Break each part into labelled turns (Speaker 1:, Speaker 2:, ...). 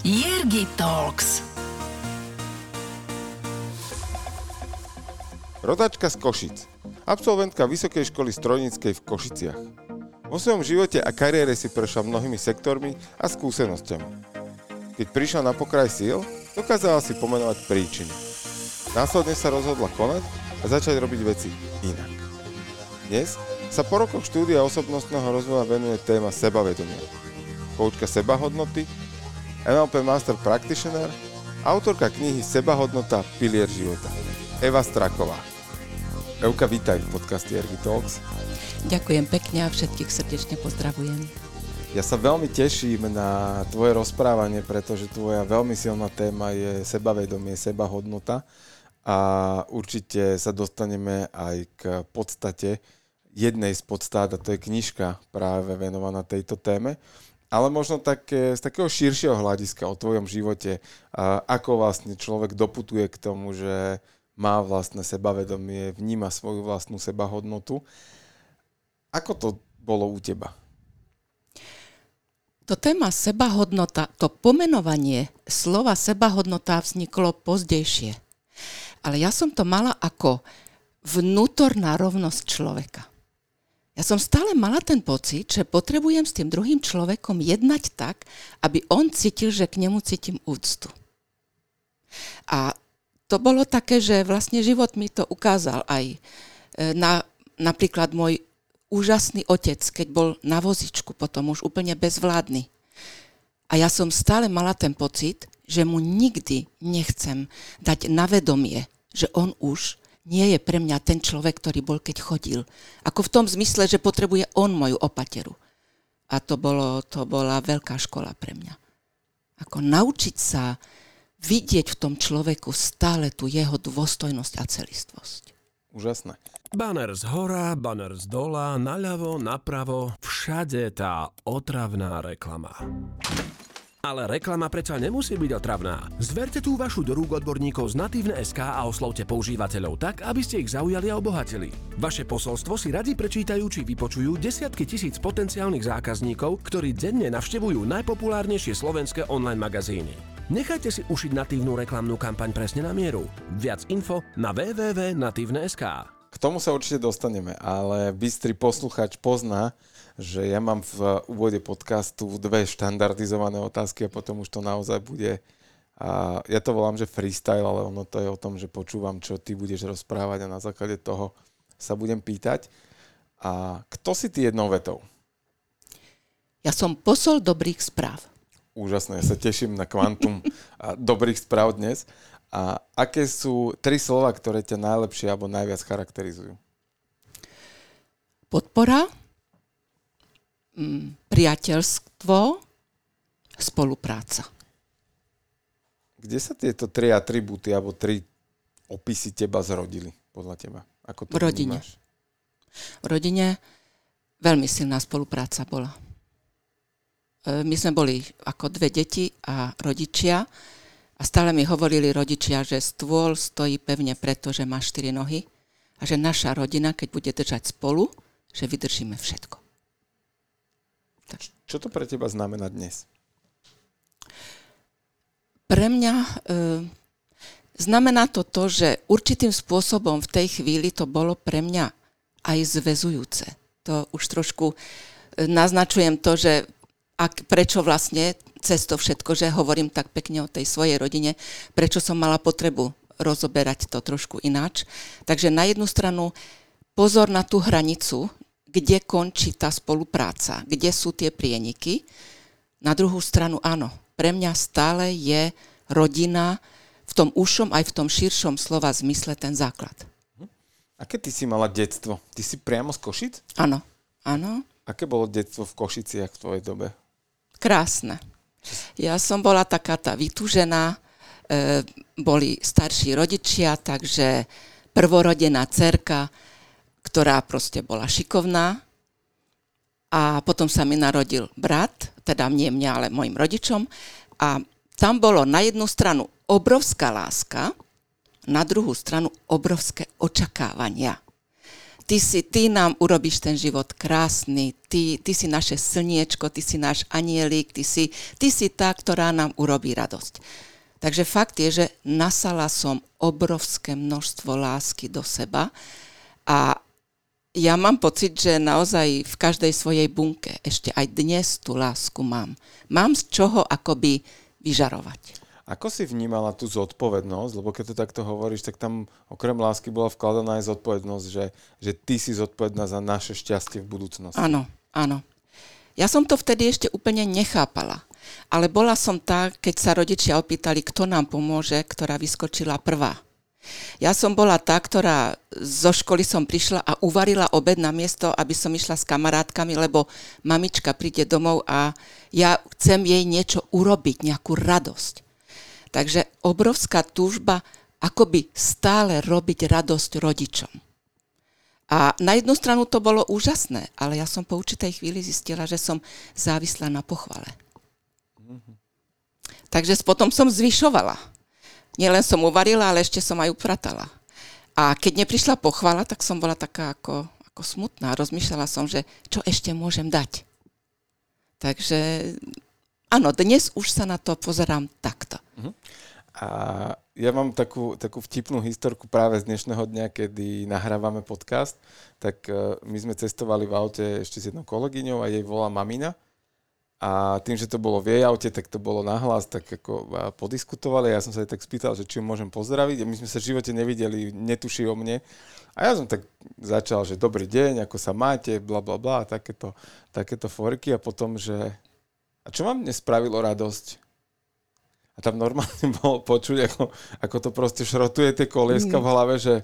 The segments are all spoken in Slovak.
Speaker 1: Jirgi Talks.
Speaker 2: Rodačka z Košic. Absolventka Vysokej školy strojníckej v Košiciach. Vo svojom živote a kariére si prešla mnohými sektormi a skúsenosťami. Keď prišla na pokraj síl, dokázala si pomenovať príčiny. Následne sa rozhodla konať a začať robiť veci inak. Dnes sa po rokoch štúdia osobnostného rozvoja venuje téma sebavedomia. Koučka sebahodnoty, NLP Master Practitioner, autorka knihy Sebahodnota Pilier života. Eva Straková. Euka, vítaj v podcaste Ergy Talks.
Speaker 3: Ďakujem pekne a všetkých srdečne pozdravujem.
Speaker 2: Ja sa veľmi teším na tvoje rozprávanie, pretože tvoja veľmi silná téma je sebavedomie, sebahodnota a určite sa dostaneme aj k podstate jednej z podstat a to je knižka práve venovaná tejto téme. Ale možno tak, z takého širšieho hľadiska o tvojom živote, ako vlastne človek doputuje k tomu, že má vlastné sebavedomie, vníma svoju vlastnú sebahodnotu. Ako to bolo u teba?
Speaker 3: To téma sebahodnota, to pomenovanie slova sebahodnota vzniklo pozdejšie. Ale ja som to mala ako vnútorná rovnosť človeka. Ja som stále mala ten pocit, že potrebujem s tým druhým človekom jednať tak, aby on cítil, že k nemu cítim úctu. A to bolo také, že vlastne život mi to ukázal aj e, na, napríklad môj úžasný otec, keď bol na vozičku, potom už úplne bezvládny. A ja som stále mala ten pocit, že mu nikdy nechcem dať na vedomie, že on už nie je pre mňa ten človek, ktorý bol, keď chodil. Ako v tom zmysle, že potrebuje on moju opateru. A to, bolo, to bola veľká škola pre mňa. Ako naučiť sa vidieť v tom človeku stále tú jeho dôstojnosť a celistvosť.
Speaker 2: Úžasné.
Speaker 4: Banner z hora, banner z dola, naľavo, napravo, všade tá otravná reklama. Ale reklama predsa nemusí byť otravná. Zverte tú vašu do rúk odborníkov z Natívne SK a oslovte používateľov tak, aby ste ich zaujali a obohatili. Vaše posolstvo si radi prečítajú či vypočujú desiatky tisíc potenciálnych zákazníkov, ktorí denne navštevujú najpopulárnejšie slovenské online magazíny. Nechajte si ušiť natívnu reklamnú kampaň presne na mieru. Viac info na www.natívne.sk
Speaker 2: K tomu sa určite dostaneme, ale bystrý posluchač pozná, že ja mám v úvode podcastu dve štandardizované otázky a potom už to naozaj bude a ja to volám, že freestyle, ale ono to je o tom, že počúvam, čo ty budeš rozprávať a na základe toho sa budem pýtať. A kto si ty jednou vetou?
Speaker 3: Ja som posol dobrých správ.
Speaker 2: Úžasné, ja sa teším na kvantum dobrých správ dnes. A aké sú tri slova, ktoré ťa najlepšie alebo najviac charakterizujú?
Speaker 3: Podpora, priateľstvo, spolupráca.
Speaker 2: Kde sa tieto tri atribúty alebo tri opisy teba zrodili, podľa teba? Ako to
Speaker 3: v rodine.
Speaker 2: Vnímaš?
Speaker 3: V rodine veľmi silná spolupráca bola. E, my sme boli ako dve deti a rodičia a stále mi hovorili rodičia, že stôl stojí pevne preto, že má štyri nohy a že naša rodina, keď bude držať spolu, že vydržíme všetko.
Speaker 2: Čo to pre teba znamená dnes?
Speaker 3: Pre mňa e, znamená to to, že určitým spôsobom v tej chvíli to bolo pre mňa aj zväzujúce. To už trošku e, naznačujem to, že ak, prečo vlastne cez to všetko, že hovorím tak pekne o tej svojej rodine, prečo som mala potrebu rozoberať to trošku ináč. Takže na jednu stranu pozor na tú hranicu, kde končí tá spolupráca, kde sú tie prieniky. Na druhú stranu áno, pre mňa stále je rodina v tom ušom aj v tom širšom slova zmysle ten základ.
Speaker 2: Aké ty si mala detstvo? Ty si priamo z Košic?
Speaker 3: Áno, áno.
Speaker 2: Aké bolo detstvo v Košiciach v tvojej dobe?
Speaker 3: Krásne. Ja som bola taká tá vytúžená, e, boli starší rodičia, takže prvorodená cerka, ktorá proste bola šikovná. A potom sa mi narodil brat, teda nie mňa, ale mojim rodičom. A tam bolo na jednu stranu obrovská láska, na druhú stranu obrovské očakávania. ty, si, ty nám urobíš ten život krásny, ty, ty si naše slniečko, ty si náš anielik, ty si, ty si tá, ktorá nám urobí radosť. Takže fakt je, že nasala som obrovské množstvo lásky do seba a ja mám pocit, že naozaj v každej svojej bunke ešte aj dnes tú lásku mám. Mám z čoho akoby vyžarovať.
Speaker 2: Ako si vnímala tú zodpovednosť? Lebo keď to takto hovoríš, tak tam okrem lásky bola vkladaná aj zodpovednosť, že, že ty si zodpovedná za naše šťastie v budúcnosti.
Speaker 3: Áno, áno. Ja som to vtedy ešte úplne nechápala. Ale bola som tá, keď sa rodičia opýtali, kto nám pomôže, ktorá vyskočila prvá. Ja som bola tá, ktorá zo školy som prišla a uvarila obed na miesto, aby som išla s kamarátkami, lebo mamička príde domov a ja chcem jej niečo urobiť, nejakú radosť. Takže obrovská túžba akoby stále robiť radosť rodičom. A na jednu stranu to bolo úžasné, ale ja som po určitej chvíli zistila, že som závislá na pochvale. Mm-hmm. Takže potom som zvyšovala. Nielen som uvarila, ale ešte som aj upratala. A keď neprišla pochvala, tak som bola taká ako, ako smutná. Rozmýšľala som, že čo ešte môžem dať. Takže áno, dnes už sa na to pozerám takto. Uh-huh.
Speaker 2: A ja mám takú, takú vtipnú historku práve z dnešného dňa, kedy nahrávame podcast. Tak uh, my sme cestovali v aute ešte s jednou kolegyňou a jej volá mamina. A tým, že to bolo v jej aute, tak to bolo nahlas, tak ako podiskutovali. Ja som sa aj tak spýtal, že či ju môžem pozdraviť. A my sme sa v živote nevideli, netuší o mne. A ja som tak začal, že dobrý deň, ako sa máte, bla bla bla, takéto, takéto forky. A potom, že a čo vám dnes spravilo radosť? A tam normálne bolo počuť, ako, ako to proste šrotuje tie kolieska mm. v hlave, že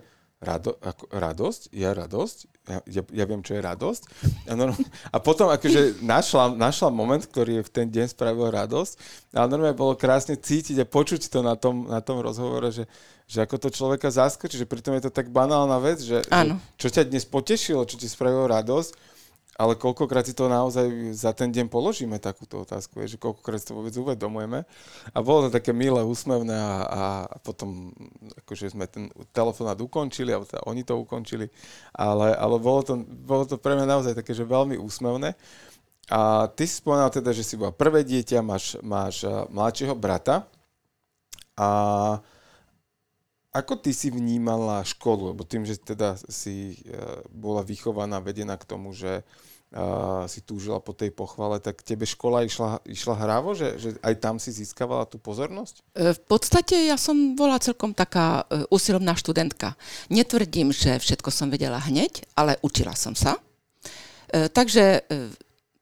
Speaker 2: rado, ako, radosť? Ja radosť? Ja, ja, ja viem, čo je radosť. A, no, a potom akože našla, našla moment, ktorý je v ten deň spravil radosť. Ale normálne bolo krásne cítiť a počuť to na tom, na tom rozhovore, že, že ako to človeka zaskočí, že pritom je to tak banálna vec, že, že čo ťa dnes potešilo, čo ti spravilo radosť ale koľkokrát si to naozaj za ten deň položíme takúto otázku, je, že koľkokrát si to vôbec uvedomujeme. A bolo to také milé, úsmevné a, a potom akože sme ten telefonát ukončili, alebo teda oni to ukončili, ale, ale bolo, to, bolo to pre mňa naozaj také, že veľmi úsmevné. A ty si spomínal teda, že si bola prvé dieťa, máš, máš mladšieho brata a ako ty si vnímala školu? Lebo tým, že teda si e, bola vychovaná, vedená k tomu, že uh, si túžila po tej pochvale, tak tebe škola išla, išla hrávo, že, že aj tam si získavala tú pozornosť?
Speaker 3: E, v podstate ja som bola celkom taká usilovná študentka. Netvrdím, že všetko som vedela hneď, ale učila som sa. Takže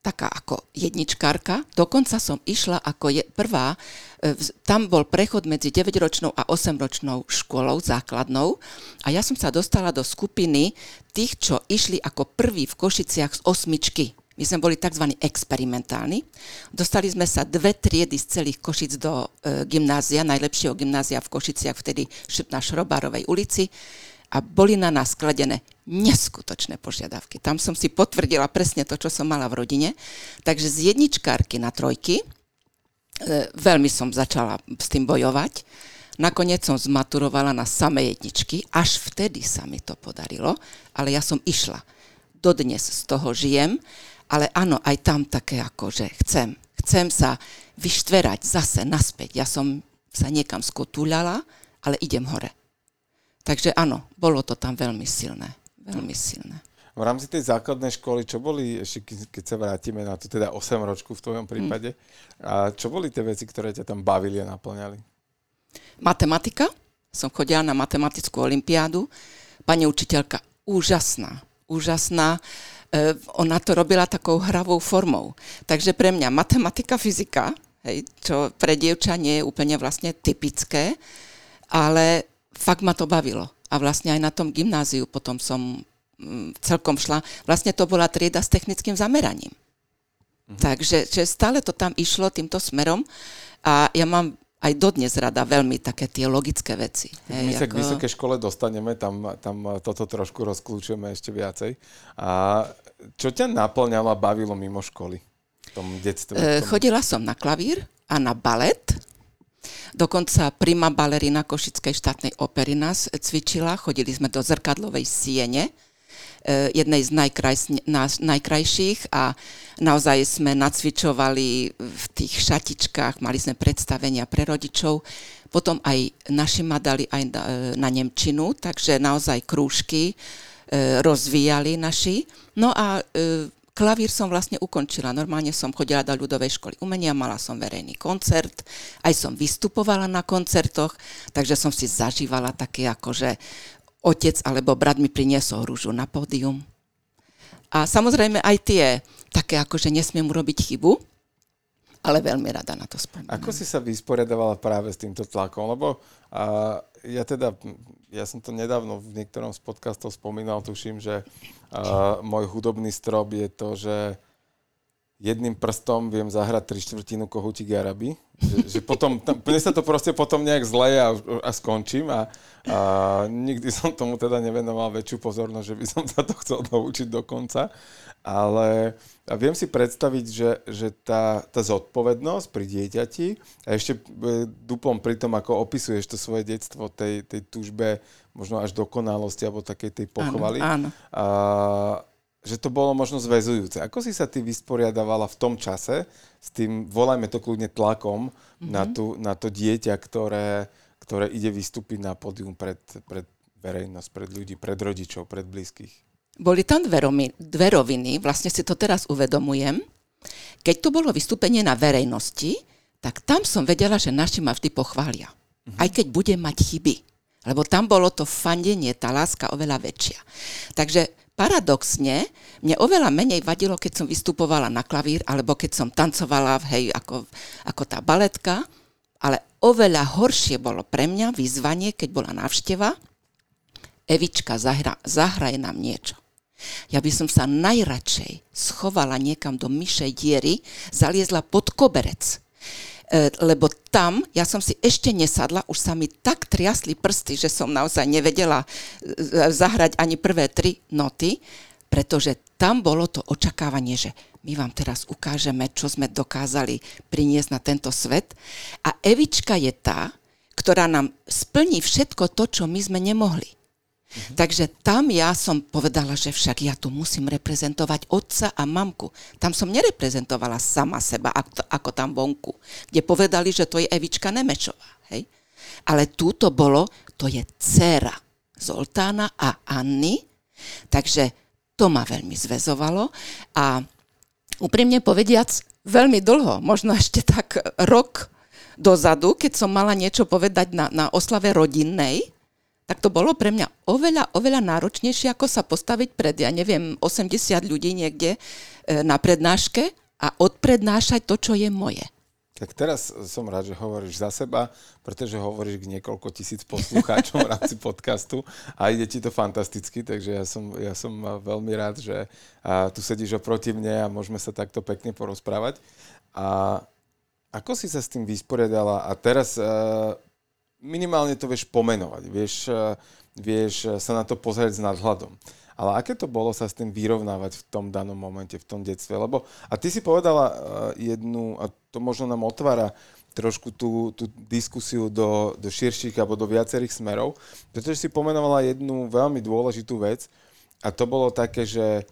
Speaker 3: taká ako jedničkárka. Dokonca som išla ako je, prvá, e, tam bol prechod medzi 9-ročnou a 8-ročnou školou základnou a ja som sa dostala do skupiny tých, čo išli ako prví v Košiciach z osmičky. My sme boli tzv. experimentálni. Dostali sme sa dve triedy z celých Košic do e, gymnázia, najlepšieho gymnázia v Košiciach, vtedy na Šrobárovej ulici a boli na nás kladené neskutočné požiadavky. Tam som si potvrdila presne to, čo som mala v rodine. Takže z jedničkárky na trojky e, veľmi som začala s tým bojovať. Nakoniec som zmaturovala na samé jedničky, až vtedy sa mi to podarilo, ale ja som išla. Dodnes z toho žijem, ale áno, aj tam také ako, že chcem. Chcem sa vyštverať zase naspäť. Ja som sa niekam skotúľala, ale idem hore. Takže áno, bolo to tam veľmi silné. Veľmi silné.
Speaker 2: V rámci tej základnej školy, čo boli, ešte keď sa vrátime na tú teda 8 ročku v tvojom prípade, mm. a čo boli tie veci, ktoré ťa tam bavili a naplňali?
Speaker 3: Matematika. Som chodila na matematickú olimpiádu. Pani učiteľka úžasná, úžasná. E, ona to robila takou hravou formou. Takže pre mňa matematika, fyzika, hej, čo pre dievča nie je úplne vlastne typické, ale fakt ma to bavilo. A vlastne aj na tom gymnáziu potom som mm, celkom šla. Vlastne to bola trieda s technickým zameraním. Mhm. Takže že stále to tam išlo týmto smerom a ja mám aj dodnes rada veľmi také tie logické veci.
Speaker 2: Hej, My sa ako... k vysokej škole dostaneme, tam, tam toto trošku rozklúčujeme ešte viacej. A čo ťa naplňalo a bavilo mimo školy v tom detstve?
Speaker 3: E, chodila som na klavír a na balet Dokonca prima balerina Košickej štátnej opery nás cvičila, chodili sme do zrkadlovej siene. e, jednej z najkraj, nás, najkrajších a naozaj sme nacvičovali v tých šatičkách, mali sme predstavenia pre rodičov. Potom aj naši ma dali aj na, e, na Nemčinu, takže naozaj krúžky e, rozvíjali naši. No a klavír som vlastne ukončila. Normálne som chodila do ľudovej školy umenia, mala som verejný koncert, aj som vystupovala na koncertoch, takže som si zažívala také ako, že otec alebo brat mi priniesol rúžu na pódium. A samozrejme aj tie, také ako, že nesmiem urobiť chybu, ale veľmi rada na to spomínam.
Speaker 2: Ako si sa vysporiadovala práve s týmto tlakom? Lebo a, ja teda, ja som to nedávno v niektorom z podcastov spomínal, tuším, že a, môj hudobný strop je to, že jedným prstom viem zahrať tri štvrtinu kohútik Araby. Že, že potom, tam, mne sa to proste potom nejak zleje a, a skončím a, a nikdy som tomu teda nevenoval väčšiu pozornosť, že by som sa to chcel naučiť do konca ale viem si predstaviť, že, že tá, tá zodpovednosť pri dieťati a ešte e, dupom pri tom, ako opisuješ to svoje detstvo, tej, tej túžbe možno až dokonalosti alebo takej tej pochvaly,
Speaker 3: áno, áno.
Speaker 2: A, že to bolo možno zväzujúce. Ako si sa ty vysporiadavala v tom čase s tým, volajme to kľudne tlakom mm-hmm. na, tú, na to dieťa, ktoré, ktoré ide vystúpiť na pódium pred, pred verejnosť, pred ľudí, pred rodičov, pred blízkych?
Speaker 3: Boli tam dve, romy, dve roviny, vlastne si to teraz uvedomujem. Keď to bolo vystúpenie na verejnosti, tak tam som vedela, že naši ma vždy pochvália. Uh-huh. Aj keď budem mať chyby. Lebo tam bolo to fandenie, tá láska oveľa väčšia. Takže paradoxne, mne oveľa menej vadilo, keď som vystupovala na klavír, alebo keď som tancovala, hej, ako, ako tá baletka, ale oveľa horšie bolo pre mňa vyzvanie, keď bola návšteva, Evička, zahra, zahraj nám niečo. Ja by som sa najradšej schovala niekam do myšej diery, zaliezla pod koberec. E, lebo tam ja som si ešte nesadla, už sa mi tak triasli prsty, že som naozaj nevedela e, zahrať ani prvé tri noty, pretože tam bolo to očakávanie, že my vám teraz ukážeme, čo sme dokázali priniesť na tento svet. A Evička je tá, ktorá nám splní všetko to, čo my sme nemohli. Mm-hmm. Takže tam ja som povedala, že však ja tu musím reprezentovať otca a mamku. Tam som nereprezentovala sama seba, ako, ako tam vonku, kde povedali, že to je Evička Nemečová. Hej? Ale túto bolo, to je dcera Zoltána a Anny, takže to ma veľmi zväzovalo a úprimne povediac, veľmi dlho, možno ešte tak rok dozadu, keď som mala niečo povedať na, na oslave rodinnej, tak to bolo pre mňa oveľa, oveľa náročnejšie, ako sa postaviť pred, ja neviem, 80 ľudí niekde e, na prednáške a odprednášať to, čo je moje.
Speaker 2: Tak teraz som rád, že hovoríš za seba, pretože hovoríš k niekoľko tisíc poslucháčom v rámci podcastu a ide ti to fantasticky, takže ja som, ja som veľmi rád, že tu sedíš oproti mne a môžeme sa takto pekne porozprávať. A ako si sa s tým vysporiadala? A teraz minimálne to vieš pomenovať, vieš, eh, vieš sa na to pozrieť s nadhľadom. Ale aké to bolo sa s tým vyrovnávať v tom danom momente, v tom detstve? Lebo, a ty si povedala uh, jednu, a to možno nám otvára trošku tú, tú diskusiu do, do širších alebo do viacerých smerov, pretože si pomenovala jednu veľmi dôležitú vec a to bolo také, že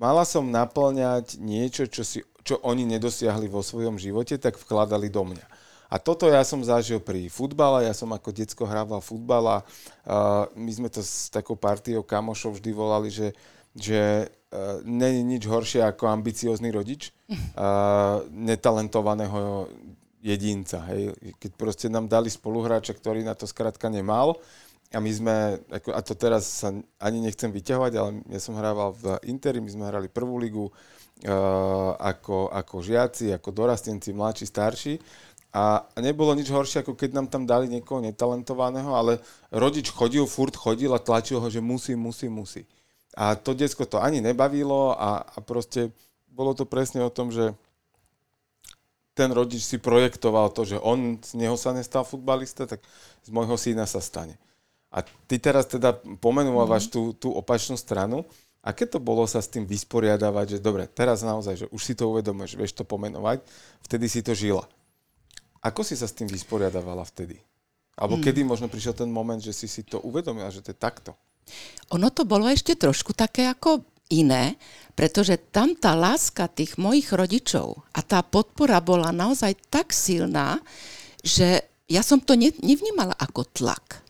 Speaker 2: mala som naplňať niečo, čo, si, čo oni nedosiahli vo svojom živote, tak vkladali do mňa. A toto ja som zažil pri futbale, ja som ako decko hrával futbal a uh, my sme to s takou partiou kamošov vždy volali, že, že uh, není nič horšie ako ambiciózny rodič uh, netalentovaného jedinca. Hej. Keď proste nám dali spoluhráča, ktorý na to skrátka nemal, a my sme, a to teraz sa ani nechcem vyťahovať, ale ja som hrával v Interi, my sme hrali prvú ligu uh, ako, ako žiaci, ako dorastenci, mladší, starší a nebolo nič horšie, ako keď nám tam dali niekoho netalentovaného, ale rodič chodil, furt chodil a tlačil ho, že musí, musí, musí. A to detsko to ani nebavilo a, a proste bolo to presne o tom, že ten rodič si projektoval to, že on z neho sa nestal futbalista, tak z môjho syna sa stane. A ty teraz teda pomenúvaš mm-hmm. tú, tú opačnú stranu. Aké to bolo sa s tým vysporiadavať, že dobre, teraz naozaj, že už si to uvedomuješ, vieš to pomenovať, vtedy si to žila. Ako si sa s tým vysporiadavala vtedy? Alebo hmm. kedy možno prišiel ten moment, že si si to uvedomila, že to je takto?
Speaker 3: Ono to bolo ešte trošku také ako iné, pretože tam tá láska tých mojich rodičov a tá podpora bola naozaj tak silná, že ja som to ne, nevnímala ako tlak.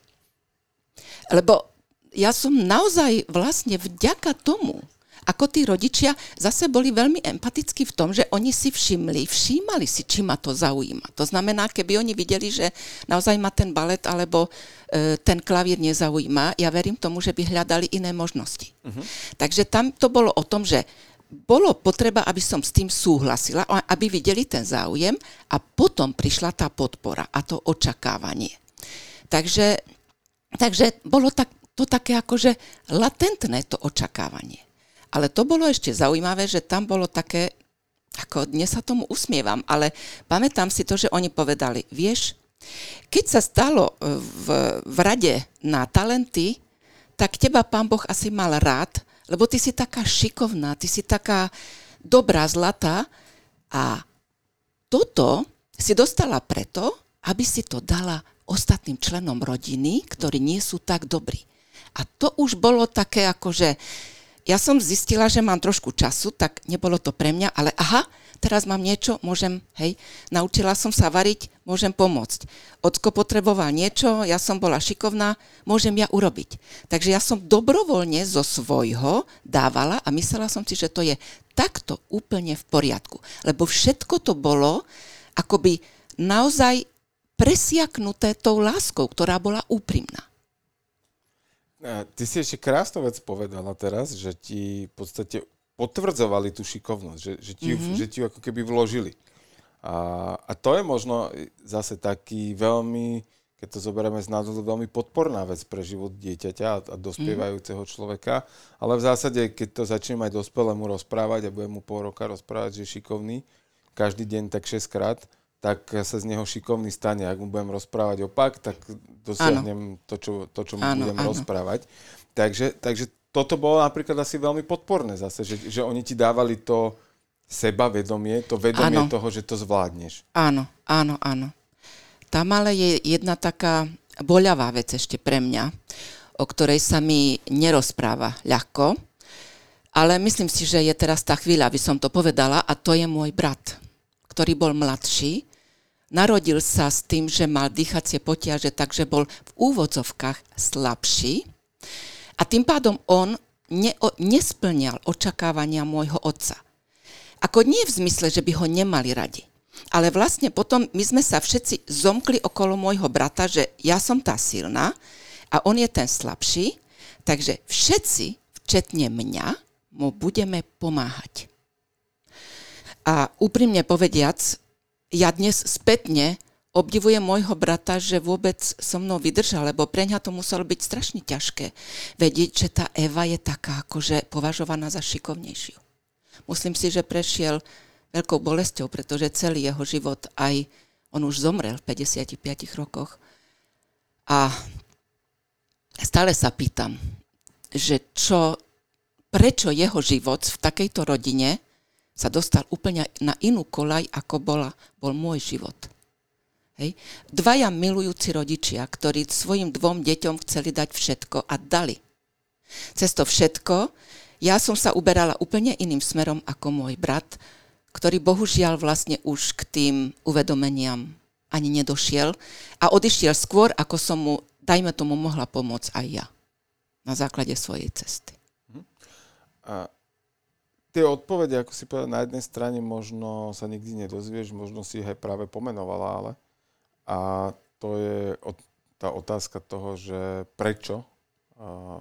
Speaker 3: Lebo ja som naozaj vlastne vďaka tomu, ako tí rodičia zase boli veľmi empatickí v tom, že oni si všimli, všímali si, či ma to zaujíma. To znamená, keby oni videli, že naozaj ma ten balet alebo e, ten klavír nezaujíma, ja verím tomu, že by hľadali iné možnosti. Uh-huh. Takže tam to bolo o tom, že bolo potreba, aby som s tým súhlasila, aby videli ten záujem a potom prišla tá podpora a to očakávanie. Takže, takže bolo tak, to také akože latentné to očakávanie. Ale to bolo ešte zaujímavé, že tam bolo také, ako dnes sa tomu usmievam, ale pamätám si to, že oni povedali, vieš, keď sa stalo e, v, v rade na talenty, tak teba pán Boh asi mal rád, lebo ty si taká šikovná, ty si taká dobrá, zlatá a toto si dostala preto, aby si to dala ostatným členom rodiny, ktorí nie sú tak dobrí. A to už bolo také ako, že ja som zistila, že mám trošku času, tak nebolo to pre mňa, ale aha, teraz mám niečo, môžem, hej, naučila som sa variť, môžem pomôcť. Ocko potreboval niečo, ja som bola šikovná, môžem ja urobiť. Takže ja som dobrovoľne zo svojho dávala a myslela som si, že to je takto úplne v poriadku. Lebo všetko to bolo akoby naozaj presiaknuté tou láskou, ktorá bola úprimná.
Speaker 2: Ty si ešte krásnu vec povedala teraz, že ti v podstate potvrdzovali tú šikovnosť, že, že, ti, mm-hmm. že ti ju ako keby vložili. A, a to je možno zase taký veľmi, keď to zoberieme z názoru, veľmi podporná vec pre život dieťaťa a, a dospievajúceho mm-hmm. človeka. Ale v zásade, keď to začnem aj dospelému rozprávať a budem mu pol roka rozprávať, že je šikovný, každý deň tak 6 krát, tak sa z neho šikovný stane. Ak mu budem rozprávať opak, tak dosiahnem to čo, to, čo mu ano, budem ano. rozprávať. Takže, takže toto bolo napríklad asi veľmi podporné zase, že, že oni ti dávali to sebavedomie, to vedomie ano. toho, že to zvládneš.
Speaker 3: Áno, áno, áno. Tam ale je jedna taká boľavá vec ešte pre mňa, o ktorej sa mi nerozpráva ľahko, ale myslím si, že je teraz tá chvíľa, aby som to povedala, a to je môj brat ktorý bol mladší, narodil sa s tým, že mal dýchacie potiaže, takže bol v úvodzovkách slabší a tým pádom on ne, nesplňal očakávania môjho otca. Ako nie v zmysle, že by ho nemali radi, ale vlastne potom my sme sa všetci zomkli okolo môjho brata, že ja som tá silná a on je ten slabší, takže všetci, včetne mňa, mu budeme pomáhať. A úprimne povediac, ja dnes spätne obdivujem môjho brata, že vôbec so mnou vydržal, lebo pre ňa to muselo byť strašne ťažké vedieť, že tá Eva je taká akože považovaná za šikovnejšiu. Myslím si, že prešiel veľkou bolesťou, pretože celý jeho život aj on už zomrel v 55 rokoch. A stále sa pýtam, že čo, prečo jeho život v takejto rodine sa dostal úplne na inú kolaj, ako bola, bol môj život. Hej. Dvaja milujúci rodičia, ktorí svojim dvom deťom chceli dať všetko a dali. Cez to všetko ja som sa uberala úplne iným smerom ako môj brat, ktorý bohužiaľ vlastne už k tým uvedomeniam ani nedošiel a odišiel skôr, ako som mu, dajme tomu, mohla pomôcť aj ja na základe svojej cesty.
Speaker 2: A tie odpovede, ako si povedal, na jednej strane možno sa nikdy nedozvieš, možno si ich aj práve pomenovala, ale a to je tá otázka toho, že prečo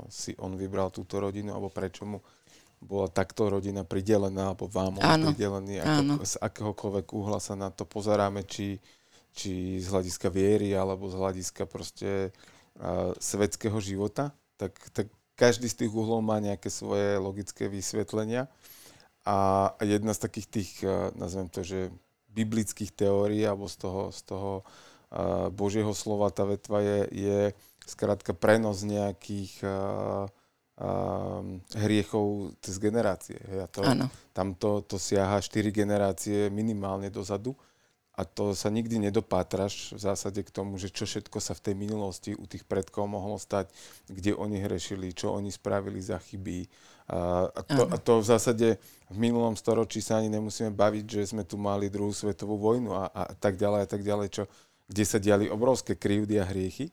Speaker 2: si on vybral túto rodinu, alebo prečo mu bola takto rodina pridelená, alebo vám on pridelený, ako, z akéhokoľvek uhla sa na to pozeráme, či, či z hľadiska viery, alebo z hľadiska proste uh, svetského života, tak, tak každý z tých uhlov má nejaké svoje logické vysvetlenia. A jedna z takých tých, eh, nazvem to, že biblických teórií alebo z toho, z toho uh, Božieho slova tá vetva je, je skrátka prenos nejakých uh, hriechov cez generácie. Ja to, tam to, to siaha 4 generácie minimálne dozadu. a to sa nikdy nedopátraš v zásade k tomu, že čo všetko sa v tej minulosti u tých predkov mohlo stať, kde oni hrešili, čo oni spravili za chyby. A, a, to, a to v zásade v minulom storočí sa ani nemusíme baviť, že sme tu mali druhú svetovú vojnu a, a tak ďalej a tak ďalej, čo, kde sa diali obrovské krivdy a hriechy.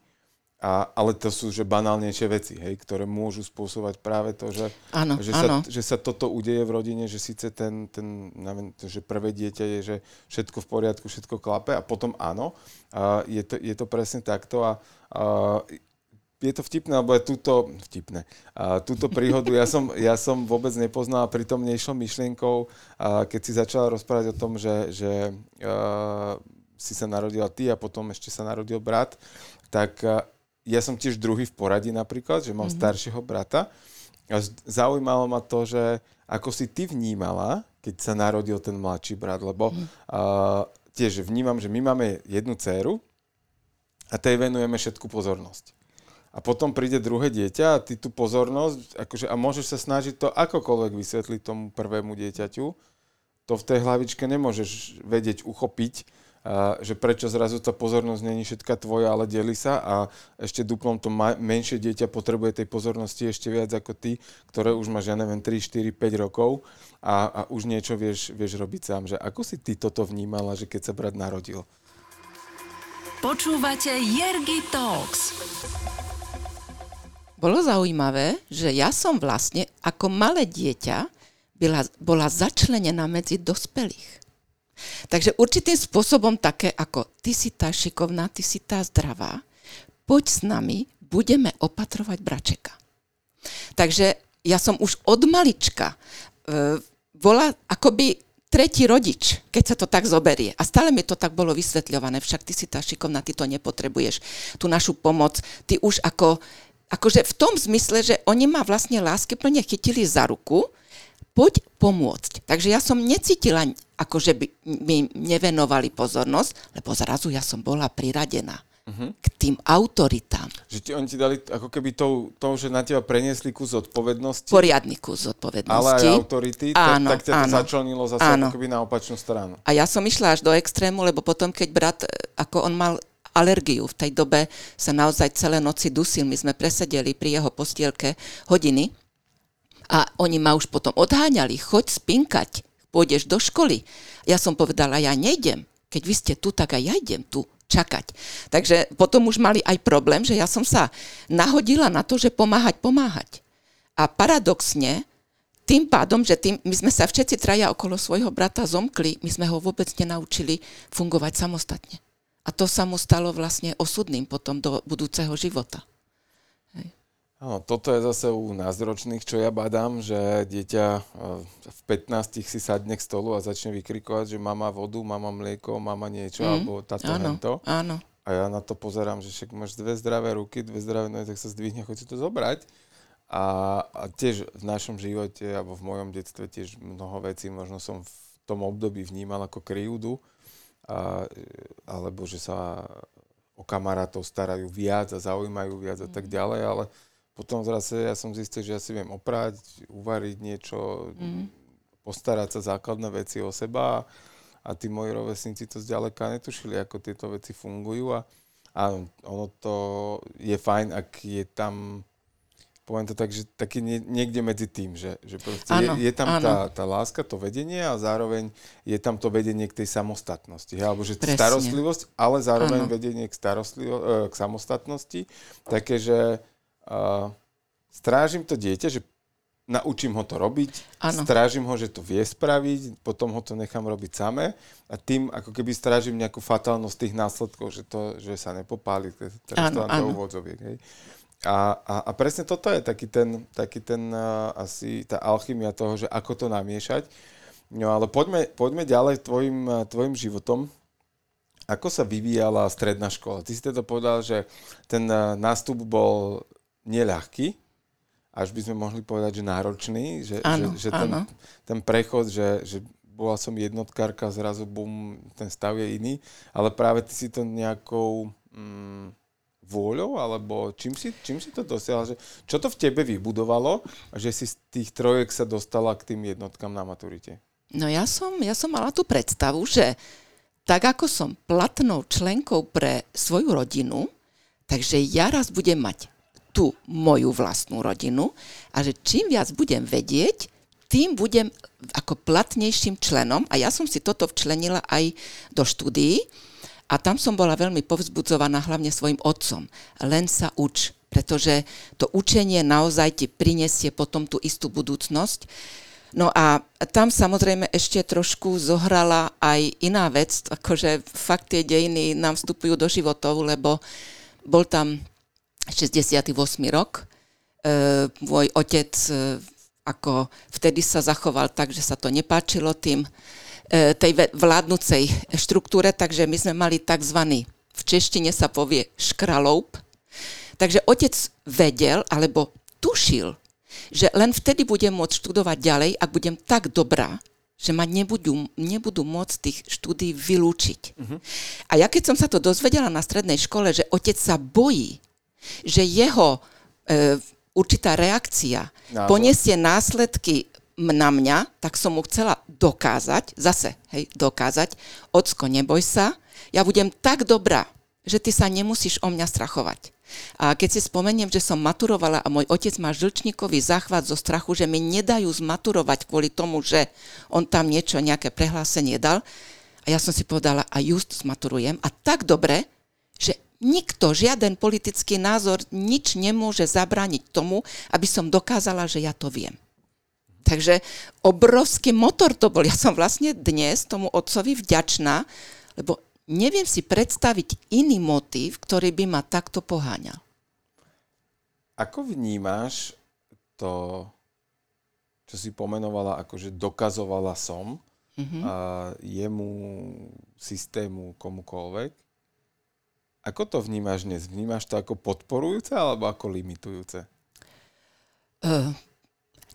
Speaker 2: A, ale to sú že banálnejšie veci, hej, ktoré môžu spôsobovať práve to, že,
Speaker 3: Áno,
Speaker 2: že. Sa, že sa toto udeje v rodine, že síce ten, ten neviem, že prvé dieťa je, že všetko v poriadku, všetko klape a potom áno, a je, to, je to presne takto a, a je to vtipné, lebo je túto, vtipné, a túto príhodu ja som, ja som vôbec nepoznal a pritom nešlo myšlienkou, a keď si začala rozprávať o tom, že, že a, si sa narodila ty a potom ešte sa narodil brat, tak a, ja som tiež druhý v poradí napríklad, že mám mm-hmm. staršieho brata. A zaujímalo ma to, že ako si ty vnímala, keď sa narodil ten mladší brat, lebo mm-hmm. tiež vnímam, že my máme jednu dceru a tej venujeme všetku pozornosť. A potom príde druhé dieťa a ty tú pozornosť, akože, a môžeš sa snažiť to akokoľvek vysvetliť tomu prvému dieťaťu, to v tej hlavičke nemôžeš vedieť uchopiť, a že prečo zrazu tá pozornosť není všetka tvoja, ale deli sa a ešte duplom to ma- menšie dieťa potrebuje tej pozornosti ešte viac ako ty, ktoré už máš, ja neviem, 3, 4, 5 rokov a, a už niečo vieš, vieš robiť sám. Že ako si ty toto vnímala, že keď sa brat narodil?
Speaker 1: Počúvate Jergy Talks.
Speaker 3: Bolo zaujímavé, že ja som vlastne ako malé dieťa bola, bola začlenená medzi dospelých. Takže určitým spôsobom také ako ty si tá šikovná, ty si tá zdravá, poď s nami, budeme opatrovať bračeka. Takže ja som už od malička e, bola akoby tretí rodič, keď sa to tak zoberie. A stále mi to tak bolo vysvetľované, však ty si tá šikovná, ty to nepotrebuješ, tú našu pomoc, ty už ako, akože v tom zmysle, že oni ma vlastne lásky plne chytili za ruku, poď pomôcť. Takže ja som necítila, ako že by mi nevenovali pozornosť, lebo zrazu ja som bola priradená uh-huh. k tým autoritám.
Speaker 2: Že ti, oni ti dali ako keby to, to, že na teba preniesli kus zodpovednosti.
Speaker 3: Poriadny kus zodpovednosti.
Speaker 2: Ale aj autority,
Speaker 3: áno,
Speaker 2: tak, tak ťa to začlenilo zase
Speaker 3: áno.
Speaker 2: ako keby na opačnú stranu.
Speaker 3: A ja som išla až do extrému, lebo potom, keď brat, e, ako on mal alergiu, v tej dobe sa naozaj celé noci dusil, my sme presedeli pri jeho postielke hodiny a oni ma už potom odháňali, choď spinkať, pôjdeš do školy. Ja som povedala, ja nejdem. Keď vy ste tu, tak aj ja idem tu čakať. Takže potom už mali aj problém, že ja som sa nahodila na to, že pomáhať, pomáhať. A paradoxne, tým pádom, že tým, my sme sa všetci traja okolo svojho brata zomkli, my sme ho vôbec nenaučili fungovať samostatne. A to sa mu stalo vlastne osudným potom do budúceho života.
Speaker 2: Áno, toto je zase u názročných, čo ja badám, že dieťa e, v 15 si sadne k stolu a začne vykrikovať, že mama vodu, mama mlieko, mama niečo, mm, alebo táto
Speaker 3: áno,
Speaker 2: hento.
Speaker 3: áno.
Speaker 2: A ja na to pozerám, že však máš dve zdravé ruky, dve zdravé nohy, tak sa zdvihne, choď si to zobrať. A, a tiež v našom živote, alebo v mojom detstve tiež mnoho vecí, možno som v tom období vnímal ako krivdu, a, alebo že sa o kamarátov starajú viac a zaujímajú viac a tak ďalej, ale potom zase ja som zistil, že ja si viem oprať, uvariť niečo, mm. postarať sa základné veci o seba a tí moji rovesníci to zďaleka netušili, ako tieto veci fungujú a áno, ono to je fajn, ak je tam poviem to tak, že taký nie, niekde medzi tým, že, že áno, je, je tam tá, tá láska, to vedenie a zároveň je tam to vedenie k tej samostatnosti. He? Alebo že Presne. starostlivosť, ale zároveň áno. vedenie k, starostlivo- e, k samostatnosti. Také, že uh, strážim to dieťa, že naučím ho to robiť, ano. strážim ho, že to vie spraviť, potom ho to nechám robiť samé a tým ako keby strážim nejakú fatálnosť tých následkov, že, to, že sa nepopáli, teraz to do úvodzoviek. Hej. A, a, a presne toto je taký ten, taký ten uh, asi tá alchymia toho, že ako to namiešať. No ale poďme, poďme ďalej tvojim, tvojim životom. Ako sa vyvíjala stredná škola? Ty si teda povedal, že ten uh, nástup bol neľahký, až by sme mohli povedať, že náročný, že,
Speaker 3: áno,
Speaker 2: že, že ten, ten prechod, že, že bola som jednotkárka, zrazu bum, ten stav je iný, ale práve ty si to nejakou mm, vôľou, alebo čím si, čím si to dosiahla, že čo to v tebe vybudovalo, že si z tých trojek sa dostala k tým jednotkám na maturite?
Speaker 3: No ja som, ja som mala tú predstavu, že tak ako som platnou členkou pre svoju rodinu, takže ja raz budem mať tú moju vlastnú rodinu a že čím viac budem vedieť, tým budem ako platnejším členom. A ja som si toto včlenila aj do štúdií a tam som bola veľmi povzbudzovaná hlavne svojim otcom. Len sa uč, pretože to učenie naozaj ti prinesie potom tú istú budúcnosť. No a tam samozrejme ešte trošku zohrala aj iná vec, akože fakt tie dejiny nám vstupujú do životov, lebo bol tam 68. rok, e, môj otec e, ako vtedy sa zachoval tak, že sa to nepáčilo tým tej vládnucej štruktúre, takže my sme mali tzv. v češtine sa povie škraloup. Takže otec vedel, alebo tušil, že len vtedy budem môcť študovať ďalej, ak budem tak dobrá, že ma nebudú, nebudú môcť tých štúdí vylúčiť. Uh-huh. A ja keď som sa to dozvedela na strednej škole, že otec sa bojí, že jeho e, určitá reakcia Názor. poniesie následky na mňa, tak som mu chcela dokázať, zase, hej, dokázať, ocko, neboj sa, ja budem tak dobrá, že ty sa nemusíš o mňa strachovať. A keď si spomeniem, že som maturovala a môj otec má žlčníkový záchvat zo strachu, že mi nedajú zmaturovať kvôli tomu, že on tam niečo, nejaké prehlásenie dal, a ja som si povedala, a just zmaturujem. A tak dobre, že nikto, žiaden politický názor, nič nemôže zabrániť tomu, aby som dokázala, že ja to viem. Takže obrovský motor to bol. Ja som vlastne dnes tomu otcovi vďačná, lebo neviem si predstaviť iný motív, ktorý by ma takto poháňal.
Speaker 2: Ako vnímáš to, čo si pomenovala, akože dokazovala som mm-hmm. a jemu, systému, komukoľvek, ako to vnímaš dnes? Vnímaš to ako podporujúce alebo ako limitujúce?
Speaker 3: Uh,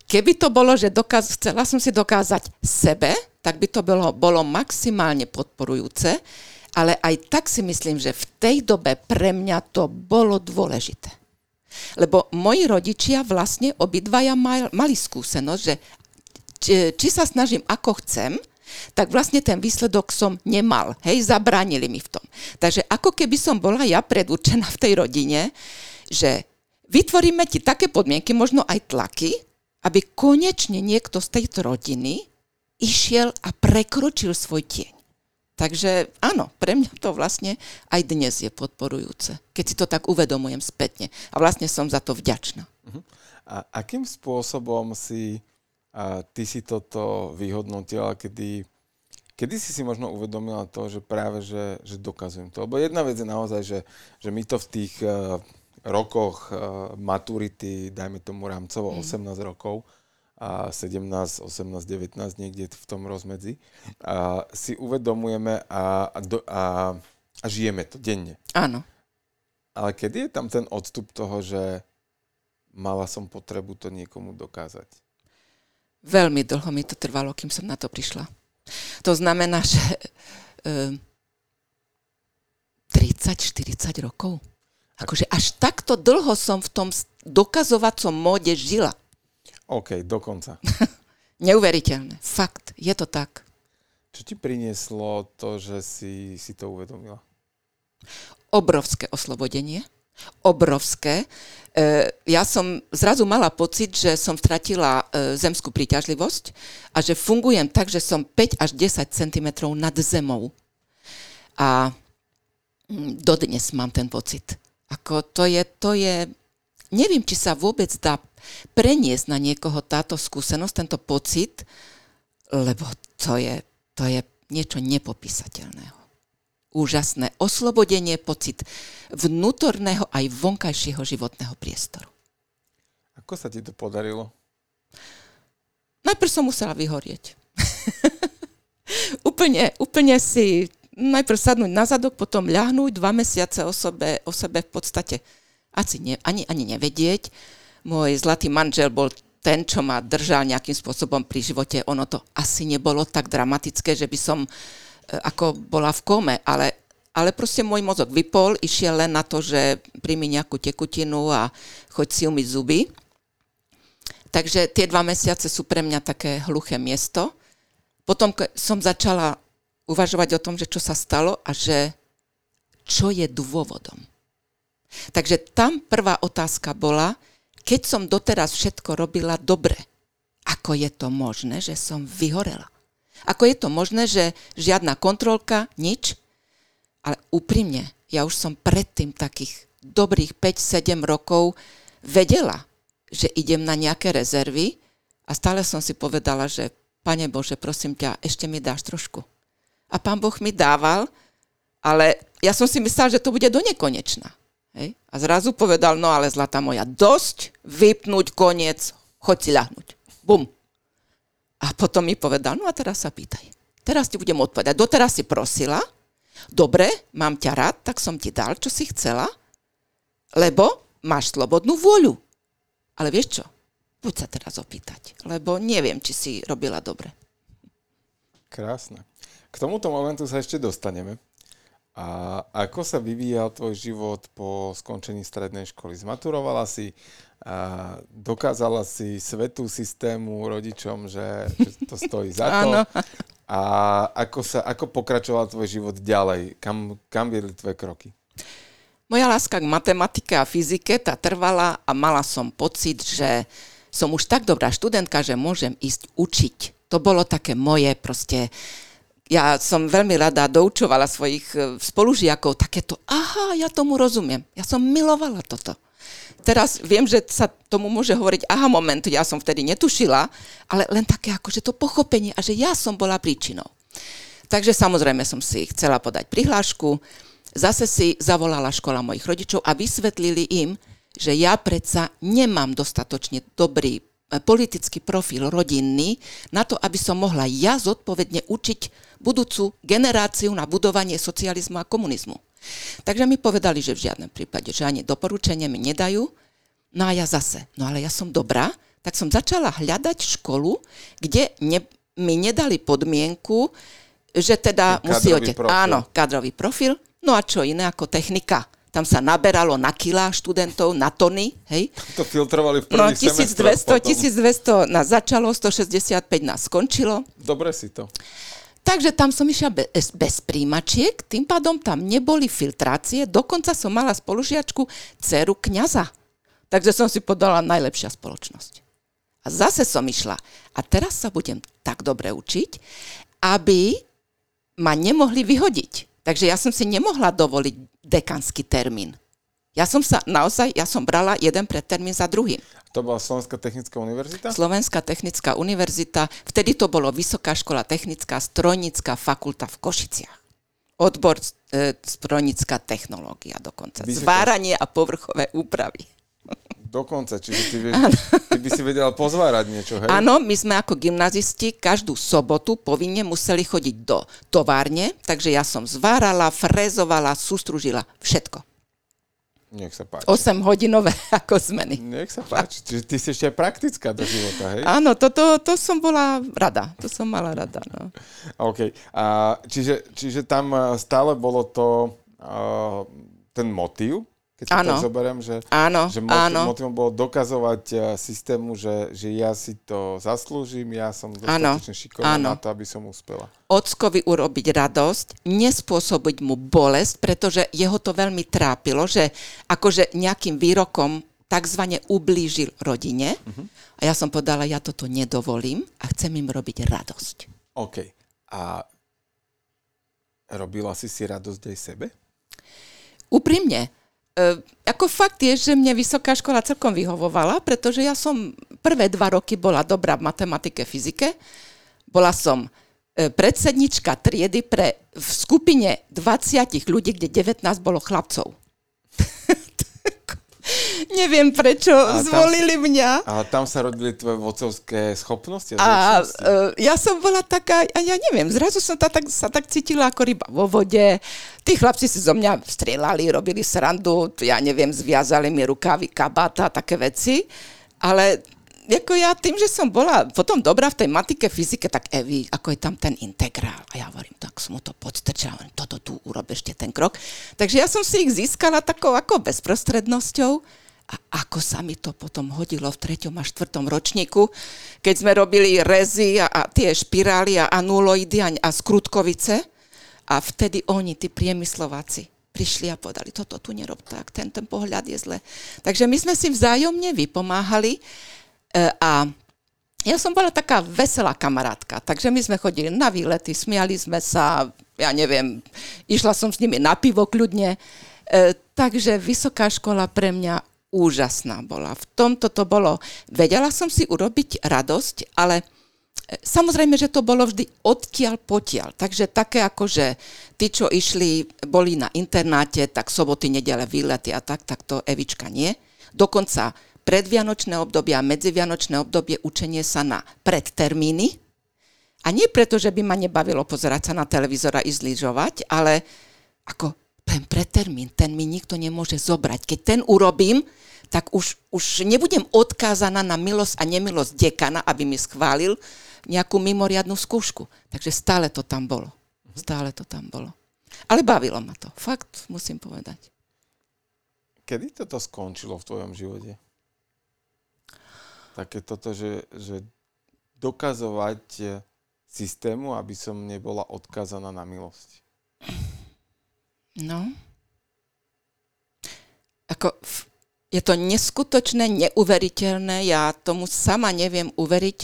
Speaker 3: keby to bolo, že dokaz, chcela som si dokázať sebe, tak by to bolo, bolo maximálne podporujúce, ale aj tak si myslím, že v tej dobe pre mňa to bolo dôležité. Lebo moji rodičia vlastne obidvaja mali skúsenosť, že či, sa snažím ako chcem, tak vlastne ten výsledok som nemal. Hej, zabránili mi v tom. Takže ako keby som bola ja predurčená v tej rodine, že vytvoríme ti také podmienky, možno aj tlaky, aby konečne niekto z tejto rodiny išiel a prekročil svoj tieň. Takže áno, pre mňa to vlastne aj dnes je podporujúce, keď si to tak uvedomujem spätne. A vlastne som za to vďačná. Uh-huh.
Speaker 2: A akým spôsobom si a ty si toto vyhodnotila, kedy, kedy si si možno uvedomila to, že práve, že, že dokazujem to. Lebo jedna vec je naozaj, že, že my to v tých rokoch uh, maturity, dajme tomu rámcovo mm. 18 rokov, a 17, 18, 19, niekde v tom rozmedzi, a si uvedomujeme a, a, a, a žijeme to denne.
Speaker 3: Áno.
Speaker 2: Ale kedy je tam ten odstup toho, že mala som potrebu to niekomu dokázať?
Speaker 3: Veľmi dlho mi to trvalo, kým som na to prišla. To znamená, že e, 30-40 rokov. Akože až takto dlho som v tom dokazovacom móde žila.
Speaker 2: OK, dokonca.
Speaker 3: Neuveriteľné. Fakt, je to tak.
Speaker 2: Čo ti prinieslo to, že si, si to uvedomila?
Speaker 3: Obrovské oslobodenie obrovské. E, ja som zrazu mala pocit, že som stratila e, zemskú príťažlivosť a že fungujem tak, že som 5 až 10 cm nad zemou. A mm, dodnes mám ten pocit. Ako to je, to je, neviem, či sa vôbec dá preniesť na niekoho táto skúsenosť, tento pocit, lebo to je, to je niečo nepopísateľného úžasné oslobodenie, pocit vnútorného aj vonkajšieho životného priestoru.
Speaker 2: Ako sa ti to podarilo?
Speaker 3: Najprv som musela vyhorieť. úplne, úplne si najprv sadnúť na zadok, potom ľahnúť dva mesiace o sebe, o sebe v podstate asi ne, ani, ani nevedieť. Môj zlatý manžel bol ten, čo ma držal nejakým spôsobom pri živote. Ono to asi nebolo tak dramatické, že by som uh, ako bola v kome, ale, ale proste môj mozog vypol, išiel len na to, že príjmi nejakú tekutinu a choď si umyť zuby. Takže tie dva mesiace sú pre mňa také hluché miesto. Potom som začala uvažovať o tom, že čo sa stalo a že čo je dôvodom. Takže tam prvá otázka bola, keď som doteraz všetko robila dobre, ako je to možné, že som vyhorela? Ako je to možné, že žiadna kontrolka, nič? Ale úprimne, ja už som predtým takých dobrých 5-7 rokov vedela, že idem na nejaké rezervy a stále som si povedala, že Pane Bože, prosím ťa, ešte mi dáš trošku. A pán Boh mi dával, ale ja som si myslela, že to bude do nekonečna. Hej? A zrazu povedal, no ale zlata moja, dosť vypnúť koniec, choď si ľahnuť. Bum. A potom mi povedal, no a teraz sa pýtaj. Teraz ti budem odpovedať. Doteraz si prosila, dobre, mám ťa rád, tak som ti dal, čo si chcela, lebo máš slobodnú vôľu. Ale vieš čo? Poď sa teraz opýtať, lebo neviem, či si robila dobre.
Speaker 2: Krásne. K tomuto momentu sa ešte dostaneme. A ako sa vyvíjal tvoj život po skončení strednej školy? Zmaturovala si, a dokázala si svetú systému rodičom, že, že to stojí za to. A ako, sa, ako pokračoval tvoj život ďalej? Kam, kam viedli tvoje kroky?
Speaker 3: Moja láska k matematike a fyzike tá trvala a mala som pocit, že som už tak dobrá študentka, že môžem ísť učiť. To bolo také moje proste ja som veľmi rada doučovala svojich e, spolužiakov takéto, aha, ja tomu rozumiem. Ja som milovala toto. Teraz viem, že sa tomu môže hovoriť aha moment, ja som vtedy netušila, ale len také akože to pochopenie a že ja som bola príčinou. Takže samozrejme som si chcela podať prihlášku, zase si zavolala škola mojich rodičov a vysvetlili im, že ja predsa nemám dostatočne dobrý politický profil rodinný na to, aby som mohla ja zodpovedne učiť budúcu generáciu na budovanie socializmu a komunizmu. Takže mi povedali, že v žiadnom prípade, že ani doporučenie mi nedajú. No a ja zase, no ale ja som dobrá, tak som začala hľadať školu, kde ne, mi nedali podmienku, že teda musí... Áno, kádrový profil. No a čo iné ako technika tam sa naberalo na kila študentov, na tony, hej.
Speaker 2: To filtrovali v prvý no,
Speaker 3: 1200, 1200 nás začalo, 165 nás skončilo.
Speaker 2: Dobre si to.
Speaker 3: Takže tam som išla bez, bez príjimačiek, tým pádom tam neboli filtrácie, dokonca som mala spolužiačku dceru kňaza. Takže som si podala najlepšia spoločnosť. A zase som išla. A teraz sa budem tak dobre učiť, aby ma nemohli vyhodiť. Takže ja som si nemohla dovoliť dekanský termín. Ja som sa naozaj, ja som brala jeden predtermín za druhým.
Speaker 2: To bola Slovenská technická univerzita?
Speaker 3: Slovenská technická univerzita, vtedy to bolo Vysoká škola technická, strojnická fakulta v Košiciach. Odbor e, strojnická technológia dokonca. Vysoká... Zváranie a povrchové úpravy.
Speaker 2: Dokonca, čiže ty, vieš, ty by si vedela pozvárať niečo, hej?
Speaker 3: Áno, my sme ako gymnazisti každú sobotu povinne museli chodiť do továrne, takže ja som zvárala, frezovala, sústružila, všetko.
Speaker 2: Nech sa páči.
Speaker 3: 8 hodinové ako zmeny.
Speaker 2: Nech sa páči. Čiže ty si ešte aj praktická do života, hej?
Speaker 3: Áno, to, to, to som bola rada. To som mala rada, no.
Speaker 2: OK. A čiže, čiže tam stále bolo to, uh, ten motív, keď sa áno. tak zoberiem, že,
Speaker 3: áno,
Speaker 2: že motiv, motivom bolo dokazovať uh, systému, že, že ja si to zaslúžim, ja som dostatočne šikovná na to, aby som uspela.
Speaker 3: Ockovi urobiť radosť, nespôsobiť mu bolesť, pretože jeho to veľmi trápilo, že akože nejakým výrokom takzvané ublížil rodine. Uh-huh. A ja som povedala, ja toto nedovolím a chcem im robiť radosť.
Speaker 2: OK. A robila si si radosť aj sebe?
Speaker 3: Úprimne, ako fakt je, že mne vysoká škola celkom vyhovovala, pretože ja som prvé dva roky bola dobrá v matematike, fyzike. Bola som uh, predsednička triedy pre v skupine 20 ľudí, kde 19 bolo chlapcov. Neviem, prečo a zvolili tam, mňa.
Speaker 2: Ale tam sa rodili tvoje vocovské schopnosti
Speaker 3: a, a uh, ja som bola taká, a ja neviem, zrazu som ta, tak, sa tak cítila ako ryba vo vode. Tí chlapci si zo mňa strieľali, robili srandu, ja neviem, zviazali mi rukávy, kabáta, také veci. Ale ako ja tým, že som bola potom dobrá v tej matike, fyzike, tak Evi, ako je tam ten integrál. A ja hovorím, tak som mu to podstrčala, toto tu urob ešte ten krok. Takže ja som si ich získala takou ako bezprostrednosťou. A ako sa mi to potom hodilo v treťom a štvrtom ročníku, keď sme robili rezy a, a tie špirály a anuloidy a, a skrutkovice, A vtedy oni, tí priemyslováci, prišli a povedali, toto tu nerob tak, ten, ten pohľad je zle. Takže my sme si vzájomne vypomáhali e, a ja som bola taká veselá kamarátka, takže my sme chodili na výlety, smiali sme sa, ja neviem, išla som s nimi na pivo kľudne, e, takže vysoká škola pre mňa úžasná bola. V tomto to bolo, vedela som si urobiť radosť, ale Samozrejme, že to bolo vždy odtiaľ potiaľ. Takže také ako, že tí, čo išli, boli na internáte, tak soboty, nedele, výlety a tak, tak to Evička nie. Dokonca predvianočné obdobie a medzivianočné obdobie učenie sa na predtermíny. A nie preto, že by ma nebavilo pozerať sa na televízor a ísť ale ako ten predtermín, ten mi nikto nemôže zobrať. Keď ten urobím, tak už, už nebudem odkázaná na milosť a nemilosť dekana, aby mi schválil, nejakú mimoriadnú skúšku. Takže stále to tam bolo. Stále to tam bolo. Ale bavilo ma to. Fakt, musím povedať.
Speaker 2: Kedy toto skončilo v tvojom živote? Také toto, že, že dokazovať systému, aby som nebola odkázaná na milosť.
Speaker 3: No. Ako, je to neskutočné, neuveriteľné. Ja tomu sama neviem uveriť,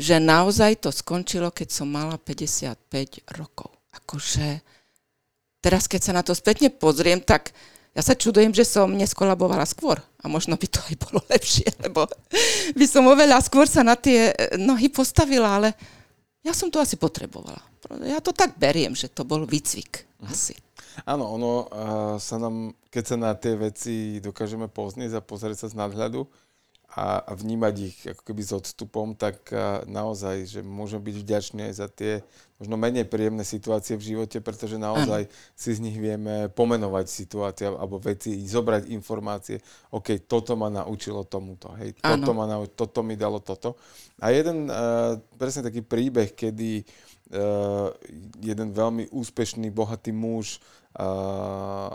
Speaker 3: že naozaj to skončilo, keď som mala 55 rokov. Akože teraz, keď sa na to spätne pozriem, tak ja sa čudujem, že som neskolabovala skôr. A možno by to aj bolo lepšie, lebo by som oveľa skôr sa na tie nohy postavila, ale ja som to asi potrebovala. Ja to tak beriem, že to bol výcvik. Asi.
Speaker 2: Áno, ono uh, sa nám, keď sa na tie veci dokážeme poznieť a pozrieť sa z nadhľadu, a, a vnímať ich ako keby s odstupom, tak naozaj, že môžem byť vďačný aj za tie možno menej príjemné situácie v živote, pretože naozaj ano. si z nich vieme pomenovať situácie alebo veci, zobrať informácie, OK, toto ma naučilo tomuto, hej, toto, ma naučilo, toto mi dalo toto. A jeden uh, presne taký príbeh, kedy uh, jeden veľmi úspešný, bohatý muž uh,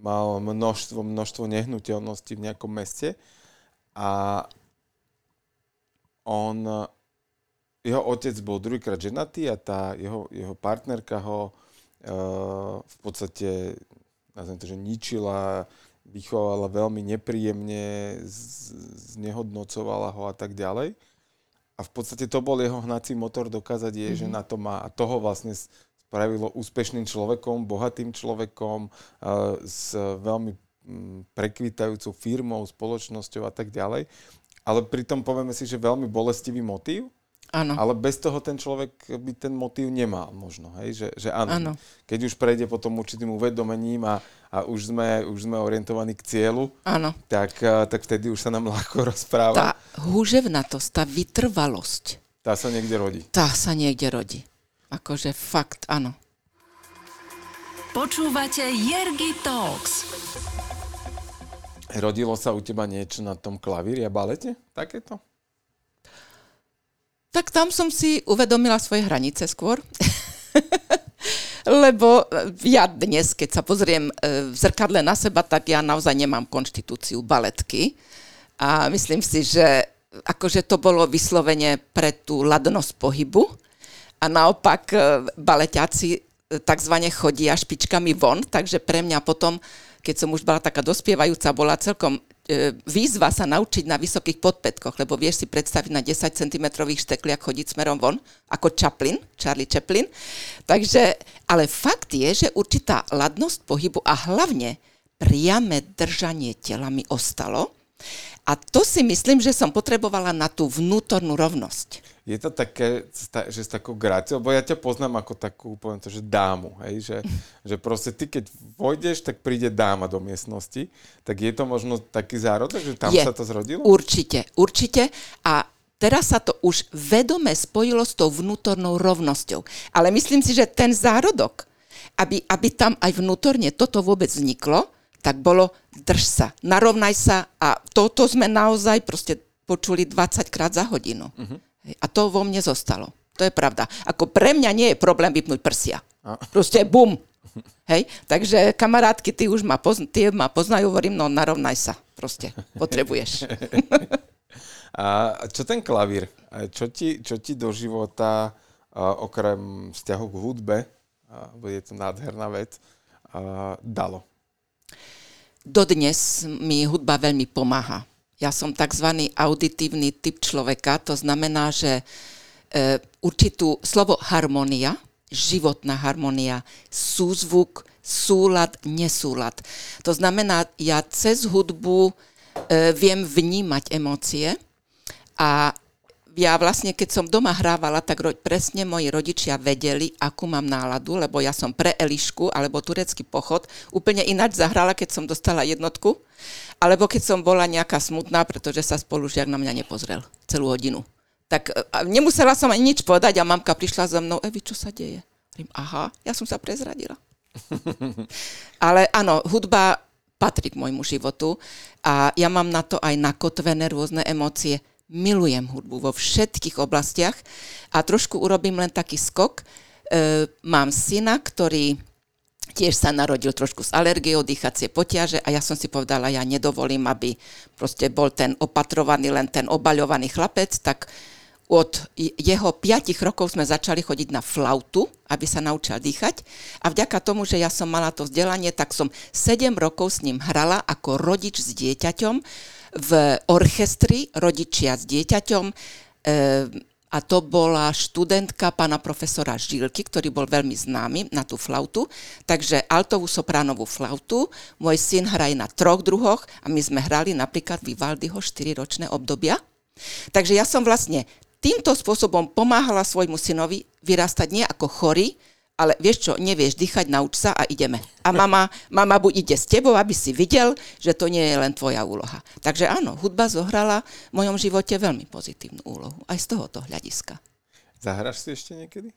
Speaker 2: mal množstvo, množstvo nehnuteľností v nejakom meste a on, jeho otec bol druhýkrát ženatý a tá jeho, jeho partnerka ho uh, v podstate, nazvem to, že ničila, vychovala veľmi nepríjemne, znehodnocovala ho a tak ďalej. A v podstate to bol jeho hnací motor dokázať jej, mm-hmm. že mhm. na to má. A toho vlastne spravilo úspešným človekom, bohatým človekom, s veľmi prekvitajúcou firmou, spoločnosťou a tak ďalej. Ale pritom povieme si, že veľmi bolestivý motív,
Speaker 3: Áno.
Speaker 2: Ale bez toho ten človek by ten motív nemal možno, hej? Že, že áno. áno. Keď už prejde potom určitým uvedomením a, a už, sme, už sme orientovaní k cieľu,
Speaker 3: áno.
Speaker 2: Tak, tak vtedy už sa nám ľahko rozpráva.
Speaker 3: Tá húževnatosť, tá vytrvalosť.
Speaker 2: Tá sa niekde rodí.
Speaker 3: Tá sa niekde rodí. Akože fakt, áno.
Speaker 1: Počúvate Jergy Talks.
Speaker 2: Rodilo sa u teba niečo na tom klavíri a balete? Takéto?
Speaker 3: Tak tam som si uvedomila svoje hranice skôr. Lebo ja dnes, keď sa pozriem e, v zrkadle na seba, tak ja naozaj nemám konštitúciu baletky. A myslím si, že akože to bolo vyslovene pre tú ladnosť pohybu a naopak e, baleťáci e, takzvané chodia špičkami von, takže pre mňa potom, keď som už bola taká dospievajúca, bola celkom e, výzva sa naučiť na vysokých podpätkoch, lebo vieš si predstaviť na 10 cm štekliach chodiť smerom von, ako Chaplin, Charlie Chaplin. Takže, ale fakt je, že určitá ladnosť pohybu a hlavne priame držanie tela mi ostalo. A to si myslím, že som potrebovala na tú vnútornú rovnosť
Speaker 2: je to také, že s takou gráciou, lebo ja ťa poznám ako takú, poviem to, že dámu, hej, že, že proste ty, keď vojdeš, tak príde dáma do miestnosti, tak je to možno taký zárodok, že tam je, sa to zrodilo?
Speaker 3: Určite, určite a teraz sa to už vedome spojilo s tou vnútornou rovnosťou. Ale myslím si, že ten zárodok, aby, aby tam aj vnútorne toto vôbec vzniklo, tak bolo drž sa, narovnaj sa a toto sme naozaj proste počuli 20 krát za hodinu. Uh-huh. A to vo mne zostalo. To je pravda. Ako pre mňa nie je problém vypnúť prsia. Proste bum. Hej, takže kamarátky, ty už ma, pozn- ty ma poznajú, hovorím, no narovnaj sa. Proste, potrebuješ.
Speaker 2: A čo ten klavír? Čo ti, čo ti do života a okrem vzťahu k hudbe, a je to nádherná vec, a dalo?
Speaker 3: Dodnes mi hudba veľmi pomáha. Ja som tzv. auditívny typ človeka, to znamená, že e, určitú slovo harmonia, životná harmonia, súzvuk, súlad, nesúlad. To znamená, ja cez hudbu e, viem vnímať emócie a ja vlastne, keď som doma hrávala, tak ro- presne moji rodičia vedeli, akú mám náladu, lebo ja som pre Elišku alebo turecký pochod úplne ináč zahrala, keď som dostala jednotku, alebo keď som bola nejaká smutná, pretože sa spolužiak na mňa nepozrel celú hodinu. Tak a nemusela som ani nič povedať a mamka prišla za mnou, Evi, čo sa deje? Aha, ja som sa prezradila. Ale áno, hudba patrí k môjmu životu a ja mám na to aj nakotvené rôzne emócie. Milujem hudbu vo všetkých oblastiach a trošku urobím len taký skok. E, mám syna, ktorý tiež sa narodil trošku s alergiou, dýchacie potiaže a ja som si povedala, ja nedovolím, aby proste bol ten opatrovaný, len ten obaľovaný chlapec, tak od jeho 5 rokov sme začali chodiť na flautu, aby sa naučil dýchať. A vďaka tomu, že ja som mala to vzdelanie, tak som 7 rokov s ním hrala ako rodič s dieťaťom v orchestri rodičia s dieťaťom e, a to bola študentka pána profesora Žilky, ktorý bol veľmi známy na tú flautu, takže altovú sopránovú flautu. Môj syn hraje na troch druhoch a my sme hrali napríklad Vivaldiho 4-ročné obdobia. Takže ja som vlastne týmto spôsobom pomáhala svojmu synovi vyrastať nie ako chorý, ale vieš čo, nevieš dýchať, nauč sa a ideme. A mama, mama buď ide s tebou, aby si videl, že to nie je len tvoja úloha. Takže áno, hudba zohrala v mojom živote veľmi pozitívnu úlohu, aj z tohoto hľadiska.
Speaker 2: Zahraš si ešte niekedy?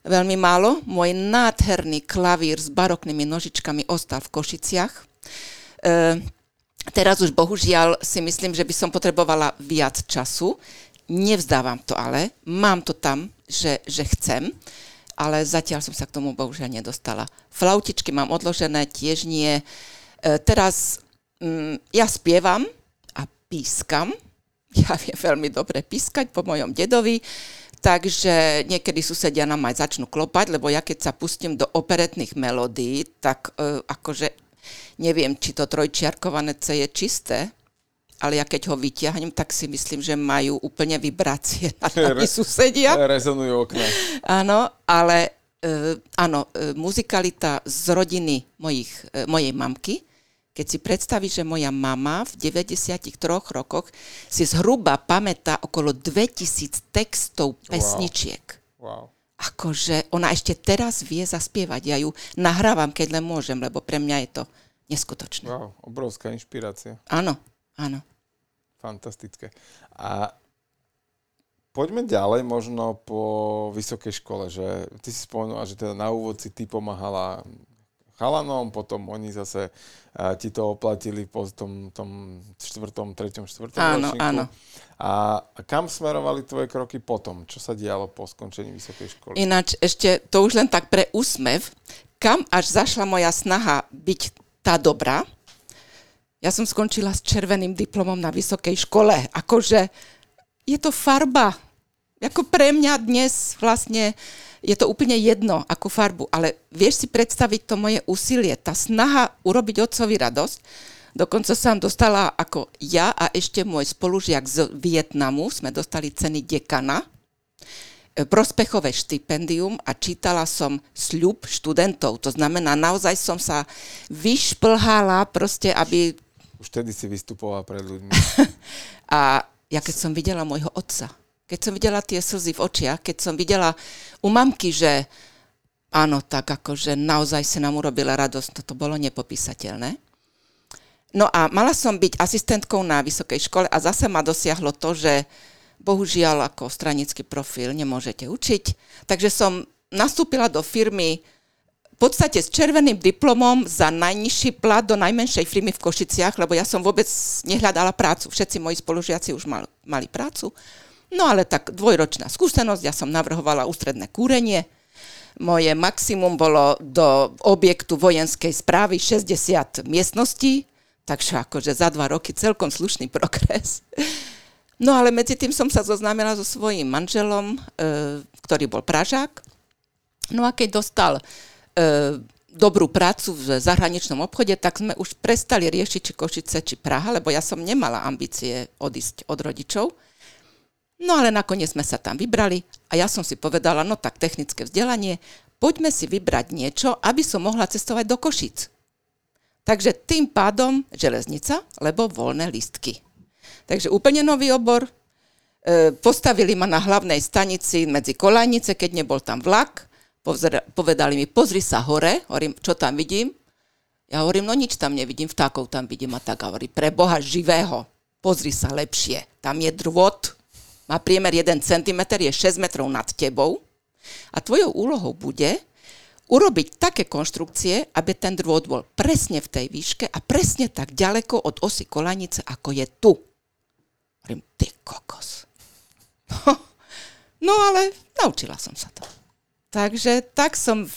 Speaker 3: Veľmi málo. Môj nádherný klavír s baroknými nožičkami ostal v Košiciach. E, teraz už bohužiaľ si myslím, že by som potrebovala viac času, Nevzdávam to ale, mám to tam, že, že chcem, ale zatiaľ som sa k tomu bohužiaľ nedostala. Flautičky mám odložené, tiež nie. E, teraz mm, ja spievam a pískam. Ja viem veľmi dobre pískať po mojom dedovi, takže niekedy susedia nám aj začnú klopať, lebo ja keď sa pustím do operetných melódií, tak e, akože neviem, či to trojčiarkované C je čisté, ale ja keď ho vyťahnem, tak si myslím, že majú úplne vibrácie na nami susedia.
Speaker 2: Rezonujú okna.
Speaker 3: Áno, ale uh, áno, uh, muzikalita z rodiny mojich, uh, mojej mamky, keď si predstavíš, že moja mama v 93 rokoch si zhruba pamätá okolo 2000 textov pesničiek.
Speaker 2: Wow. wow.
Speaker 3: Akože ona ešte teraz vie zaspievať. Ja ju nahrávam, keď len môžem, lebo pre mňa je to neskutočné.
Speaker 2: Wow, obrovská inšpirácia.
Speaker 3: Áno, áno.
Speaker 2: Fantastické. A poďme ďalej možno po vysokej škole, že ty si spomenula, že teda na úvod si ty pomáhala chalanom, potom oni zase a, ti to oplatili po tom, tom čtvrtom, treťom, štvrtom
Speaker 3: áno, ročníku. Áno.
Speaker 2: A, a kam smerovali tvoje kroky potom? Čo sa dialo po skončení vysokej školy?
Speaker 3: Ináč ešte to už len tak pre úsmev, kam až zašla moja snaha byť tá dobrá, ja som skončila s červeným diplomom na vysokej škole. Akože je to farba. Ako pre mňa dnes vlastne je to úplne jedno, akú farbu, ale vieš si predstaviť to moje úsilie, tá snaha urobiť otcovi radosť. Dokonca som dostala ako ja a ešte môj spolužiak z Vietnamu, sme dostali ceny dekana, e, prospechové štipendium a čítala som sľub študentov. To znamená, naozaj som sa vyšplhala proste, aby
Speaker 2: už vtedy si vystupovala pred ľuďmi.
Speaker 3: a ja keď som videla môjho otca, keď som videla tie slzy v očiach, keď som videla u mamky, že áno, tak akože naozaj sa nám urobila radosť, toto bolo nepopísateľné. No a mala som byť asistentkou na vysokej škole a zase ma dosiahlo to, že bohužiaľ ako stranický profil nemôžete učiť, takže som nastúpila do firmy podstate s červeným diplomom za najnižší plat do najmenšej firmy v Košiciach, lebo ja som vôbec nehľadala prácu. Všetci moji spolužiaci už mal, mali prácu. No ale tak dvojročná skúsenosť, ja som navrhovala ústredné kúrenie. Moje maximum bolo do objektu vojenskej správy 60 miestností, takže akože za dva roky celkom slušný progres. No ale medzi tým som sa zoznámila so svojím manželom, e, ktorý bol Pražák. No a keď dostal dobrú prácu v zahraničnom obchode, tak sme už prestali riešiť, či Košice, či Praha, lebo ja som nemala ambície odísť od rodičov. No ale nakoniec sme sa tam vybrali a ja som si povedala, no tak technické vzdelanie, poďme si vybrať niečo, aby som mohla cestovať do Košic. Takže tým pádom železnica, lebo voľné listky. Takže úplne nový obor. E, postavili ma na hlavnej stanici medzi Kolajnice, keď nebol tam vlak. Povedali mi, pozri sa hore. Hovorím, čo tam vidím? Ja hovorím, no nič tam nevidím, vtákov tam vidím a tak. hovorí, pre Boha živého, pozri sa lepšie. Tam je drôt, má priemer 1 cm, je 6 metrov nad tebou. A tvojou úlohou bude urobiť také konštrukcie, aby ten drôt bol presne v tej výške a presne tak ďaleko od osy kolanice, ako je tu. Hovorím, ty kokos. No ale naučila som sa to. Takže tak som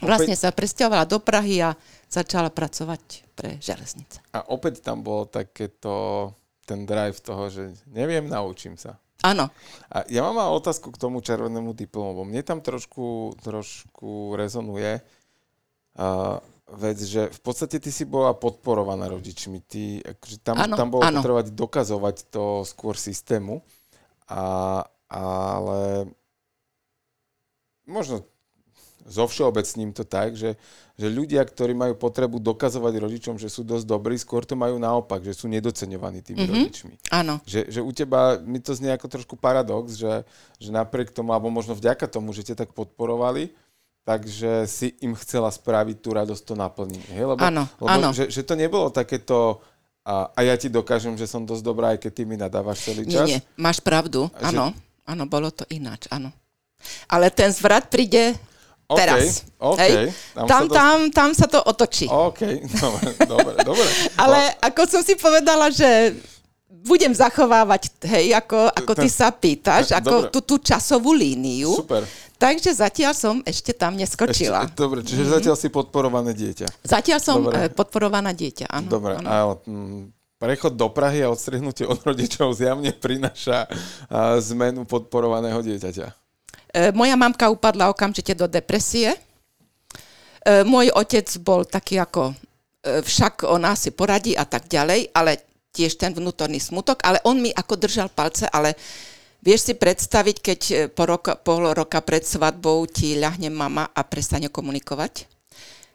Speaker 3: vlastne sa presťahovala do Prahy a začala pracovať pre železnice.
Speaker 2: A opäť tam bolo takéto, ten drive toho, že neviem, naučím sa.
Speaker 3: Áno.
Speaker 2: A ja mám otázku k tomu červenému diplomu. Mne tam trošku, trošku rezonuje uh, vec, že v podstate ty si bola podporovaná rodičmi. Ty, akože tam, ano, tam bolo ano. potrebovať dokazovať to skôr systému. A, ale možno zo všeobecním to tak, že, že ľudia, ktorí majú potrebu dokazovať rodičom, že sú dosť dobrí, skôr to majú naopak, že sú nedoceňovaní tými mm-hmm. rodičmi.
Speaker 3: Áno.
Speaker 2: Že, že u teba, mi to znie ako trošku paradox, že, že napriek tomu, alebo možno vďaka tomu, že ťa tak podporovali, takže si im chcela spraviť tú radosť to naplniť. Hej? Lebo,
Speaker 3: áno,
Speaker 2: lebo
Speaker 3: áno.
Speaker 2: Že, že to nebolo takéto a, a ja ti dokážem, že som dosť dobrá, aj keď ty mi nadávaš celý čas.
Speaker 3: Nie, nie, máš pravdu, áno, áno, bolo to ináč, áno. Ale ten zvrat príde okay, teraz.
Speaker 2: Okay, hej?
Speaker 3: Tam, tam, sa to... tam, tam sa to otočí.
Speaker 2: OK, dobre, dobre, dobre.
Speaker 3: Ale ako som si povedala, že budem zachovávať, hej, ako, ako ty sa pýtaš, ako tú, tú časovú líniu.
Speaker 2: Super.
Speaker 3: Takže zatiaľ som ešte tam neskočila.
Speaker 2: Ešte, dobre, čiže mm-hmm. zatiaľ si podporované dieťa.
Speaker 3: Zatiaľ som dobre. Eh, podporovaná dieťa, áno.
Speaker 2: Dobre, áno. a mm, prechod do Prahy a odstrihnutie od rodičov zjavne prináša zmenu podporovaného dieťaťa.
Speaker 3: E, moja mamka upadla okamžite do depresie. E, môj otec bol taký ako, e, však ona si poradí a tak ďalej, ale tiež ten vnútorný smutok, ale on mi ako držal palce, ale Vieš si predstaviť, keď po roka, pol roka pred svadbou ti ľahne mama a prestane komunikovať?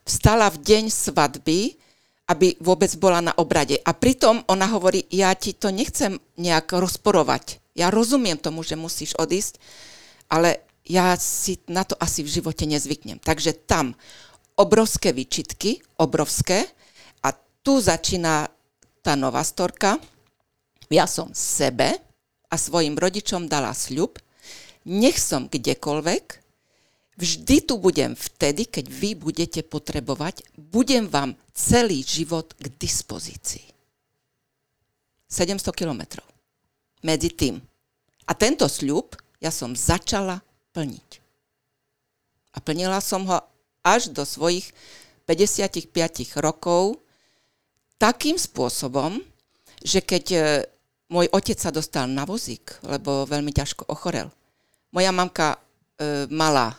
Speaker 3: Vstala v deň svadby, aby vôbec bola na obrade. A pritom ona hovorí, ja ti to nechcem nejak rozporovať. Ja rozumiem tomu, že musíš odísť, ale ja si na to asi v živote nezvyknem. Takže tam obrovské výčitky, obrovské. A tu začína tá nová storka. Ja som sebe, a svojim rodičom dala sľub, nech som kdekoľvek, vždy tu budem vtedy, keď vy budete potrebovať, budem vám celý život k dispozícii. 700 kilometrov. Medzi tým. A tento sľub ja som začala plniť. A plnila som ho až do svojich 55 rokov takým spôsobom, že keď môj otec sa dostal na vozík, lebo veľmi ťažko ochorel. Moja mamka e, mala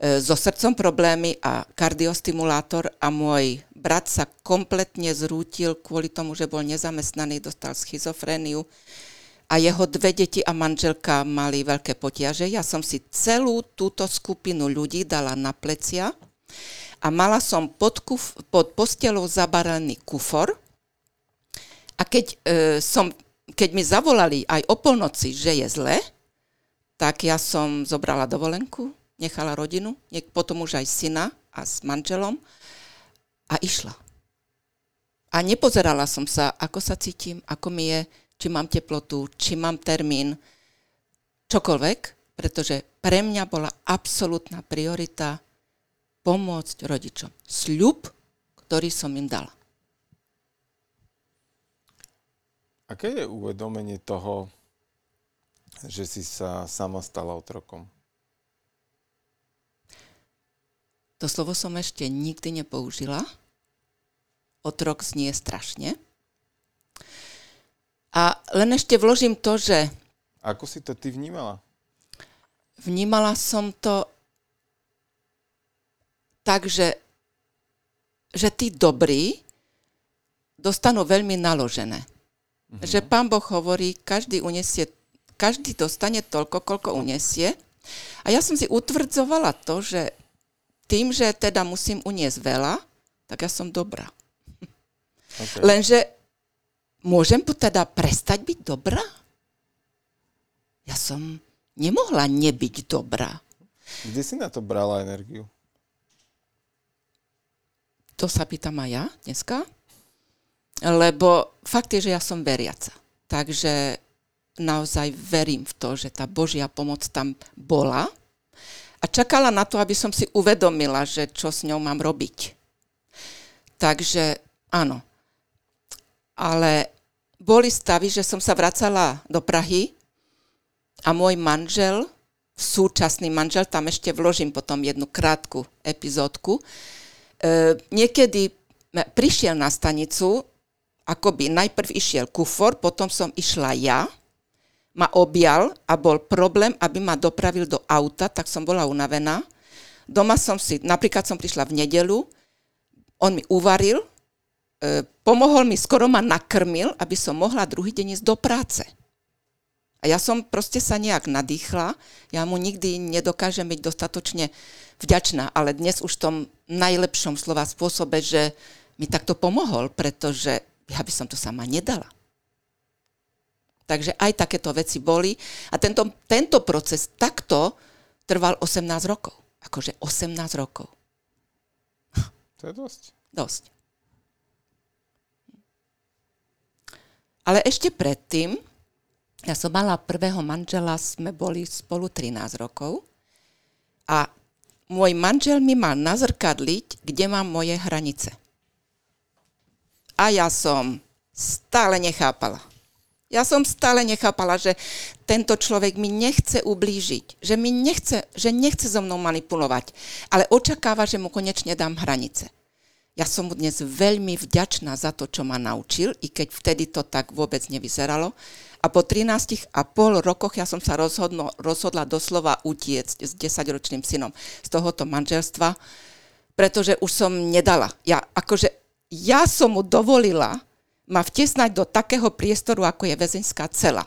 Speaker 3: e, so srdcom problémy a kardiostimulátor a môj brat sa kompletne zrútil kvôli tomu, že bol nezamestnaný, dostal schizofréniu a jeho dve deti a manželka mali veľké potiaže. Ja som si celú túto skupinu ľudí dala na plecia a mala som pod, kuf, pod postelou zabaraný kufor a keď e, som keď mi zavolali aj o polnoci, že je zle, tak ja som zobrala dovolenku, nechala rodinu, potom už aj syna a s manželom a išla. A nepozerala som sa, ako sa cítim, ako mi je, či mám teplotu, či mám termín, čokoľvek, pretože pre mňa bola absolútna priorita pomôcť rodičom. Sľub, ktorý som im dala.
Speaker 2: Aké je uvedomenie toho, že si sa sama stala otrokom?
Speaker 3: To slovo som ešte nikdy nepoužila. Otrok znie strašne. A len ešte vložím to, že
Speaker 2: Ako si to ty vnímala?
Speaker 3: vnímala som to tak, že, že tí dobrí dostanú veľmi naložené. Mm-hmm. Že pán Boh hovorí, každý unesie, každý dostane toľko, koľko unesie. A ja som si utvrdzovala to, že tým, že teda musím uniesť veľa, tak ja som dobrá.
Speaker 2: Okay.
Speaker 3: Lenže môžem teda prestať byť dobrá? Ja som nemohla nebyť dobrá.
Speaker 2: Kde si na to brala energiu?
Speaker 3: To sa pýtam aj ja dneska. Lebo fakt je, že ja som veriaca. Takže naozaj verím v to, že tá Božia pomoc tam bola a čakala na to, aby som si uvedomila, že čo s ňou mám robiť. Takže áno. Ale boli stavy, že som sa vracala do Prahy a môj manžel, súčasný manžel, tam ešte vložím potom jednu krátku epizódku, e, niekedy prišiel na stanicu, akoby najprv išiel kufor, potom som išla ja, ma objal a bol problém, aby ma dopravil do auta, tak som bola unavená. Doma som si, napríklad som prišla v nedelu, on mi uvaril, pomohol mi, skoro ma nakrmil, aby som mohla druhý deň ísť do práce. A ja som proste sa nejak nadýchla, ja mu nikdy nedokážem byť dostatočne vďačná, ale dnes už v tom najlepšom slova spôsobe, že mi takto pomohol, pretože ja by som to sama nedala. Takže aj takéto veci boli. A tento, tento proces takto trval 18 rokov. Akože 18 rokov.
Speaker 2: To je dosť.
Speaker 3: Dosť. Ale ešte predtým, ja som mala prvého manžela, sme boli spolu 13 rokov a môj manžel mi mal nazrkadliť, kde mám moje hranice. A ja som stále nechápala. Ja som stále nechápala, že tento človek mi nechce ublížiť, že mi nechce, že nechce so mnou manipulovať, ale očakáva, že mu konečne dám hranice. Ja som mu dnes veľmi vďačná za to, čo ma naučil, i keď vtedy to tak vôbec nevyzeralo. A po 13 a pol rokoch ja som sa rozhodno, rozhodla doslova utiecť s 10-ročným synom z tohoto manželstva, pretože už som nedala. Ja, akože, ja som mu dovolila ma vtesnať do takého priestoru, ako je väzeňská cela.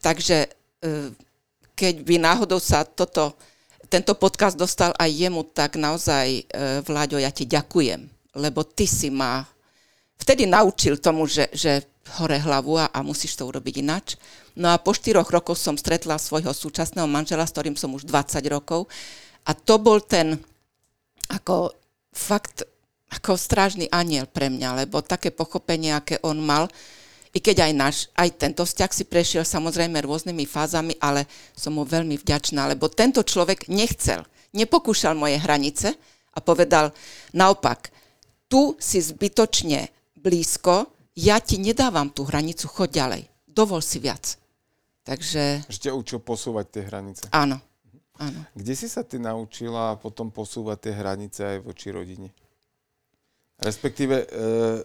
Speaker 3: Takže e, keď by náhodou sa toto, tento podcast dostal aj jemu, tak naozaj, e, Vláďo, ja ti ďakujem, lebo ty si ma vtedy naučil tomu, že, že hore hlavu a, a musíš to urobiť inač. No a po štyroch rokoch som stretla svojho súčasného manžela, s ktorým som už 20 rokov a to bol ten ako fakt ako strážny aniel pre mňa, lebo také pochopenie, aké on mal, i keď aj náš, aj tento vzťah si prešiel samozrejme rôznymi fázami, ale som mu veľmi vďačná, lebo tento človek nechcel, nepokúšal moje hranice a povedal naopak, tu si zbytočne blízko, ja ti nedávam tú hranicu, choď ďalej, dovol si viac. Takže...
Speaker 2: Že ťa učil posúvať tie hranice.
Speaker 3: Áno, áno.
Speaker 2: Kde si sa ty naučila potom posúvať tie hranice aj voči rodine? Respektíve, e,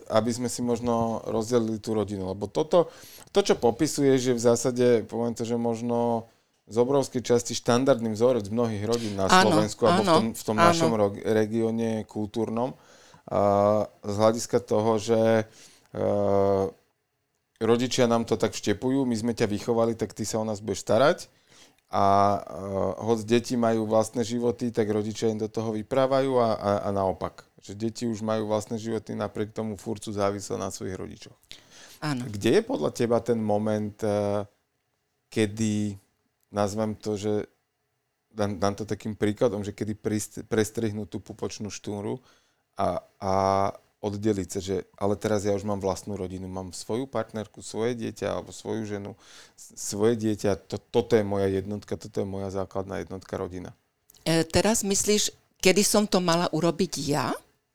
Speaker 2: aby sme si možno rozdelili tú rodinu. Lebo toto, to, čo popisuje, že v zásade, poviem to, že možno z obrovskej časti štandardný vzorec mnohých rodín na
Speaker 3: Áno,
Speaker 2: Slovensku alebo v
Speaker 3: áno,
Speaker 2: tom, v tom
Speaker 3: áno.
Speaker 2: našom regióne kultúrnom. A z hľadiska toho, že e, rodičia nám to tak vštepujú, my sme ťa vychovali, tak ty sa o nás budeš starať a uh, hoď deti majú vlastné životy, tak rodičia im do toho vyprávajú a, a, a naopak. Že deti už majú vlastné životy, napriek tomu furt sú závislé na svojich rodičoch.
Speaker 3: áno.
Speaker 2: Kde je podľa teba ten moment, uh, kedy, nazvem to, že dám, dám to takým príkladom, že kedy prist, prestrihnú tú pupočnú štúru a, a oddeliť sa, že ale teraz ja už mám vlastnú rodinu, mám svoju partnerku, svoje dieťa alebo svoju ženu, svoje dieťa, to, toto je moja jednotka, toto je moja základná jednotka rodina.
Speaker 3: E, teraz myslíš, kedy som to mala urobiť ja?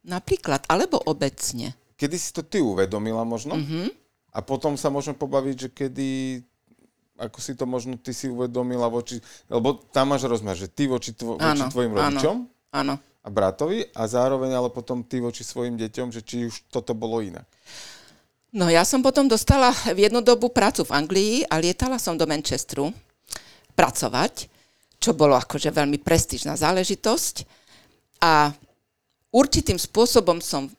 Speaker 3: Napríklad, alebo obecne?
Speaker 2: Kedy si to ty uvedomila možno
Speaker 3: Mhm.
Speaker 2: a potom sa môžeme pobaviť, že kedy ako si to možno ty si uvedomila voči, lebo tam máš rozmer, že ty voči, tvo, voči
Speaker 3: Áno,
Speaker 2: tvojim
Speaker 3: áno.
Speaker 2: rodičom
Speaker 3: Áno.
Speaker 2: a bratovi a zároveň ale potom ty voči svojim deťom, že či už toto bolo inak.
Speaker 3: No ja som potom dostala v jednu dobu prácu v Anglii a lietala som do Manchesteru pracovať, čo bolo akože veľmi prestížna záležitosť. A určitým spôsobom som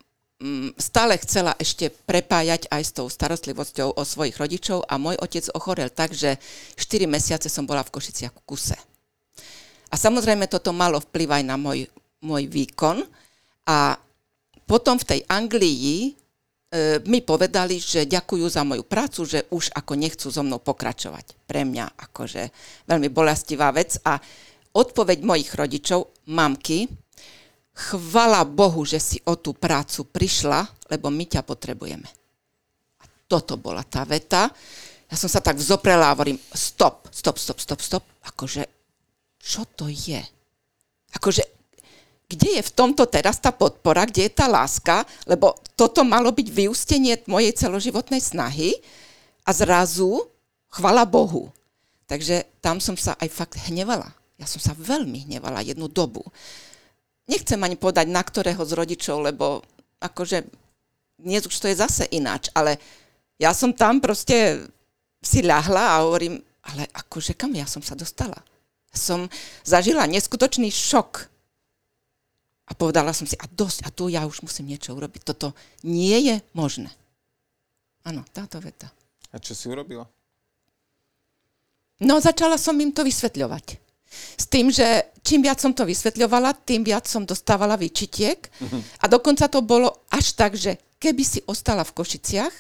Speaker 3: mm, stále chcela ešte prepájať aj s tou starostlivosťou o svojich rodičov a môj otec ochorel tak, že 4 mesiace som bola v Košiciach v kuse. A samozrejme toto malo vplyv aj na môj, môj výkon a potom v tej Anglii e, mi povedali, že ďakujú za moju prácu, že už ako nechcú so mnou pokračovať. Pre mňa akože veľmi bolestivá vec a odpoveď mojich rodičov, mamky, chvala Bohu, že si o tú prácu prišla, lebo my ťa potrebujeme. A toto bola tá veta. Ja som sa tak vzoprela a hovorím, stop, stop, stop, stop, stop. Akože, čo to je? Akože, kde je v tomto teraz tá podpora, kde je tá láska, lebo toto malo byť vyústenie mojej celoživotnej snahy a zrazu, chvala Bohu. Takže tam som sa aj fakt hnevala. Ja som sa veľmi hnevala jednu dobu. Nechcem ani povedať, na ktorého z rodičov, lebo akože dnes už to je zase ináč, ale ja som tam proste si ľahla a hovorím, ale akože kam ja som sa dostala? Som zažila neskutočný šok a povedala som si, a dosť, a tu ja už musím niečo urobiť. Toto nie je možné. Áno, táto veta.
Speaker 2: A čo si urobila?
Speaker 3: No, začala som im to vysvetľovať. S tým, že čím viac som to vysvetľovala, tým viac som dostávala výčitiek. A dokonca to bolo až tak, že keby si ostala v Košiciach,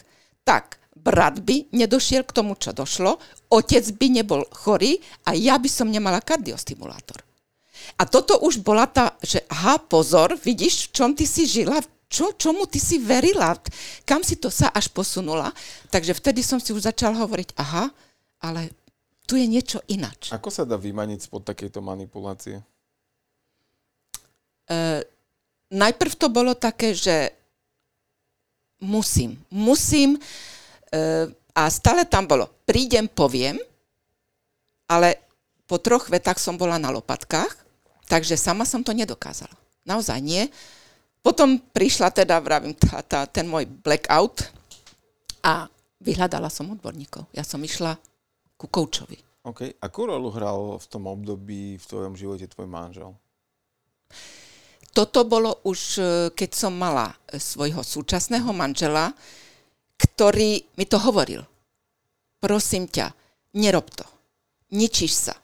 Speaker 3: tak brat by nedošiel k tomu, čo došlo, otec by nebol chorý a ja by som nemala kardiostimulátor. A toto už bola tá, že aha, pozor, vidíš, v čom ty si žila, čo, čomu ty si verila, kam si to sa až posunula. Takže vtedy som si už začala hovoriť, aha, ale tu je niečo inač.
Speaker 2: Ako sa dá vymaniť spod takejto manipulácie?
Speaker 3: Uh, najprv to bolo také, že musím, musím uh, a stále tam bolo, prídem, poviem, ale po troch vetách som bola na lopatkách Takže sama som to nedokázala. Naozaj nie. Potom prišla teda, vravím, tá, tá, ten môj blackout a vyhľadala som odborníkov. Ja som išla ku koučovi.
Speaker 2: OK. Akú rolu hral v tom období v tvojom živote tvoj manžel?
Speaker 3: Toto bolo už, e, keď som mala svojho súčasného manžela, ktorý mi to hovoril. Prosím ťa, nerob to. Ničíš sa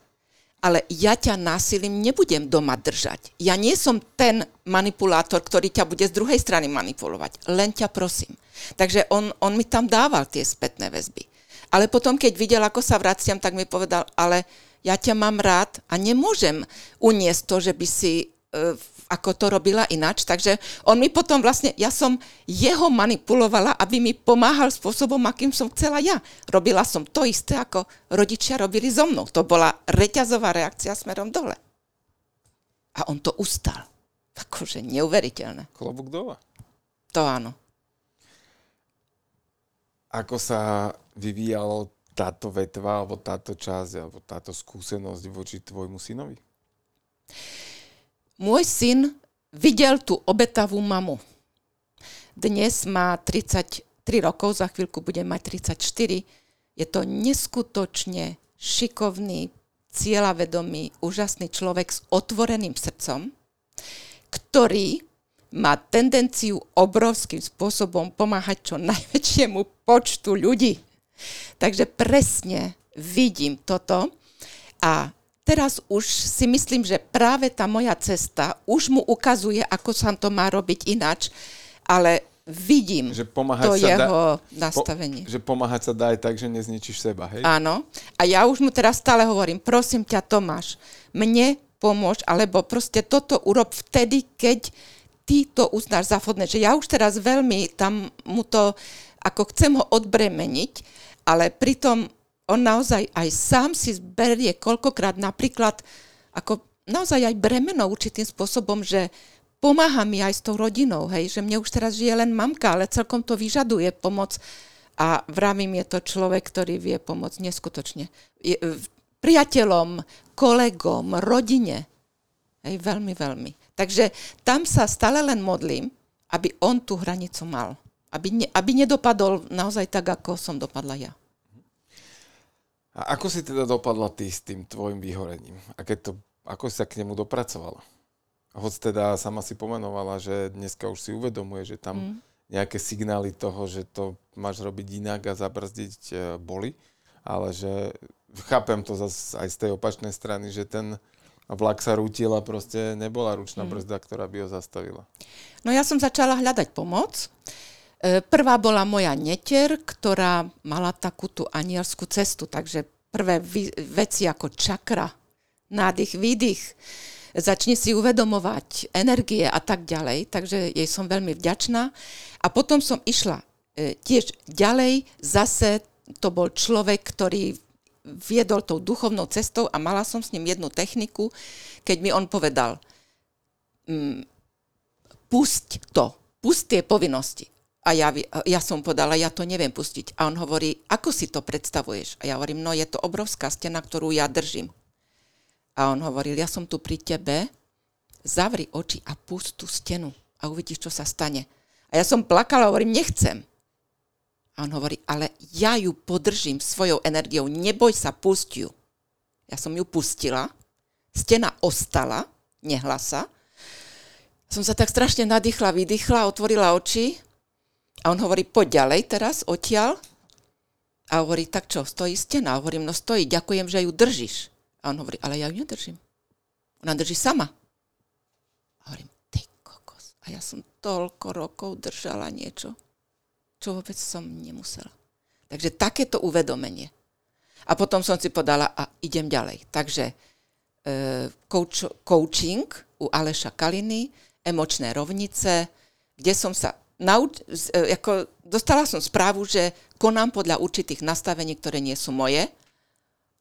Speaker 3: ale ja ťa násilím nebudem doma držať. Ja nie som ten manipulátor, ktorý ťa bude z druhej strany manipulovať. Len ťa prosím. Takže on, on mi tam dával tie spätné väzby. Ale potom, keď videl, ako sa vraciam, tak mi povedal, ale ja ťa mám rád a nemôžem uniesť to, že by si e, ako to robila ináč. Takže on mi potom vlastne, ja som jeho manipulovala, aby mi pomáhal spôsobom, akým som chcela ja. Robila som to isté, ako rodičia robili so mnou. To bola reťazová reakcia smerom dole. A on to ustal. Akože neuveriteľné.
Speaker 2: Klobúk dole.
Speaker 3: To áno.
Speaker 2: Ako sa vyvíjal táto vetva, alebo táto časť, alebo táto skúsenosť voči tvojmu synovi?
Speaker 3: Môj syn videl tú obetavú mamu. Dnes má 33 rokov, za chvíľku bude mať 34. Je to neskutočne šikovný, cieľavedomý, úžasný človek s otvoreným srdcom, ktorý má tendenciu obrovským spôsobom pomáhať čo najväčšiemu počtu ľudí. Takže presne vidím toto a teraz už si myslím, že práve tá moja cesta už mu ukazuje, ako sa to má robiť ináč, ale vidím že to sa jeho dá, nastavenie.
Speaker 2: Po, že pomáhať sa dá aj tak, že nezničíš seba, hej?
Speaker 3: Áno. A ja už mu teraz stále hovorím, prosím ťa Tomáš, mne pomôž, alebo proste toto urob vtedy, keď ty to uznáš za vhodné. Že ja už teraz veľmi tam mu to, ako chcem ho odbremeniť, ale pritom on naozaj aj sám si zberie koľkokrát napríklad ako naozaj aj bremeno určitým spôsobom, že pomáha mi aj s tou rodinou, hej, že mne už teraz žije len mamka, ale celkom to vyžaduje pomoc a vravím, je to človek, ktorý vie pomôcť neskutočne. Je, priateľom, kolegom, rodine. Hej, veľmi, veľmi. Takže tam sa stále len modlím, aby on tú hranicu mal. Aby, ne, aby nedopadol naozaj tak, ako som dopadla ja.
Speaker 2: A ako si teda dopadla ty s tým tvojim vyhorením? A keď to, ako si sa k nemu dopracovala? Hoď teda sama si pomenovala, že dneska už si uvedomuje, že tam mm. nejaké signály toho, že to máš robiť inak a zabrzdiť e, boli, ale že chápem to zase aj z tej opačnej strany, že ten vlak sa rútil a proste nebola ručná mm. brzda, ktorá by ho zastavila.
Speaker 3: No ja som začala hľadať pomoc. E, prvá bola moja neter, ktorá mala takú tú anielskú cestu, takže prvé veci ako čakra, nádych, výdych, začne si uvedomovať energie a tak ďalej, takže jej som veľmi vďačná. A potom som išla e, tiež ďalej, zase to bol človek, ktorý viedol tou duchovnou cestou a mala som s ním jednu techniku, keď mi on povedal, mm, pusť to, pusť tie povinnosti. A ja, ja som povedala, ja to neviem pustiť. A on hovorí, ako si to predstavuješ? A ja hovorím, no je to obrovská stena, ktorú ja držím. A on hovoril, ja som tu pri tebe, zavri oči a pust tú stenu a uvidíš, čo sa stane. A ja som plakala hovorím, nechcem. A on hovorí, ale ja ju podržím svojou energiou, neboj sa, pust ju. Ja som ju pustila, stena ostala, nehla sa. Som sa tak strašne nadýchla, vydýchla, otvorila oči a on hovorí, poď ďalej teraz, odtiaľ. A hovorí, tak čo, stojí stena? A hovorím, no stojí, ďakujem, že ju držíš. A on hovorí, ale ja ju nedržím. Ona drží sama. A hovorím, ty kokos. A ja som toľko rokov držala niečo, čo vôbec som nemusela. Takže takéto uvedomenie. A potom som si podala a idem ďalej. Takže e, coach, coaching u Aleša Kaliny, emočné rovnice, kde som sa nauč- e, ako dostala som správu, že konám podľa určitých nastavení, ktoré nie sú moje.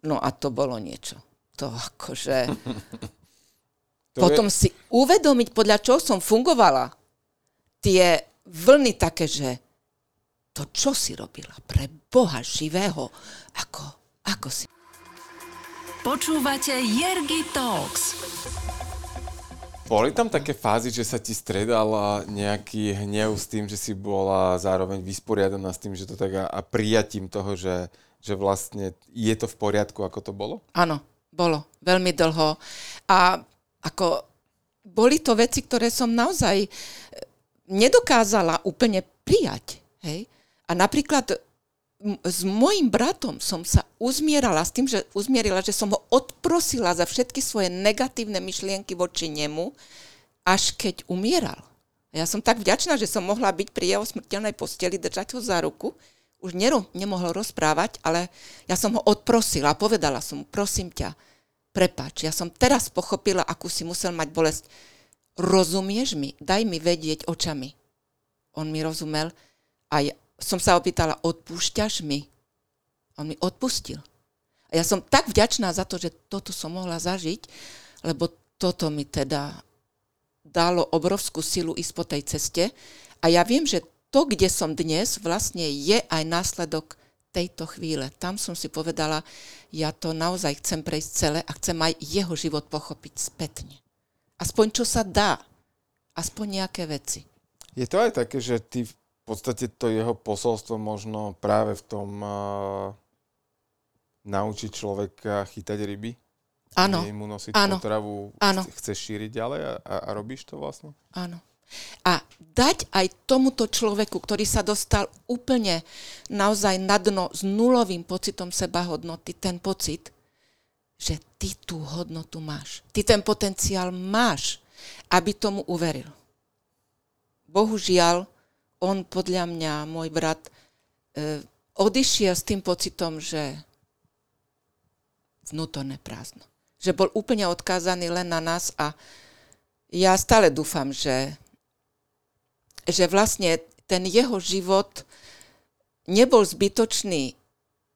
Speaker 3: No a to bolo niečo to akože... to potom je... si uvedomiť, podľa čoho som fungovala, tie vlny také, že to, čo si robila pre Boha živého, ako, ako si...
Speaker 1: Počúvate Jergy Talks.
Speaker 2: Boli tam také fázy, že sa ti stredal nejaký hnev s tým, že si bola zároveň vysporiadaná s tým, že to tak a, a prijatím toho, že, že vlastne je to v poriadku, ako to bolo?
Speaker 3: Áno, bolo veľmi dlho. A ako boli to veci, ktoré som naozaj e, nedokázala úplne prijať. Hej? A napríklad s mojim bratom som sa uzmierala s tým, že uzmierila, že som ho odprosila za všetky svoje negatívne myšlienky voči nemu, až keď umieral. Ja som tak vďačná, že som mohla byť pri jeho smrteľnej posteli, držať ho za ruku. Už nero, nemohol rozprávať, ale ja som ho odprosila, povedala som mu, prosím ťa, prepač, ja som teraz pochopila, akú si musel mať bolesť. Rozumieš mi? Daj mi vedieť očami. On mi rozumel a ja som sa opýtala, odpúšťaš mi? On mi odpustil. A ja som tak vďačná za to, že toto som mohla zažiť, lebo toto mi teda dalo obrovskú silu ísť po tej ceste. A ja viem, že to, kde som dnes, vlastne je aj následok tejto chvíle. Tam som si povedala, ja to naozaj chcem prejsť celé a chcem aj jeho život pochopiť spätne. Aspoň čo sa dá. Aspoň nejaké veci.
Speaker 2: Je to aj také, že ty v podstate to jeho posolstvo možno práve v tom uh, naučiť človeka chytať ryby?
Speaker 3: Áno.
Speaker 2: Mu nosiť
Speaker 3: áno.
Speaker 2: potravu,
Speaker 3: áno.
Speaker 2: chceš šíriť ďalej a, a, a robíš to vlastne?
Speaker 3: Áno a dať aj tomuto človeku, ktorý sa dostal úplne naozaj na dno s nulovým pocitom sebahodnoty, ten pocit, že ty tú hodnotu máš. Ty ten potenciál máš, aby tomu uveril. Bohužiaľ, on podľa mňa, môj brat, e, odišiel s tým pocitom, že vnútorné prázdno. Že bol úplne odkázaný len na nás a ja stále dúfam, že že vlastne ten jeho život nebol zbytočný,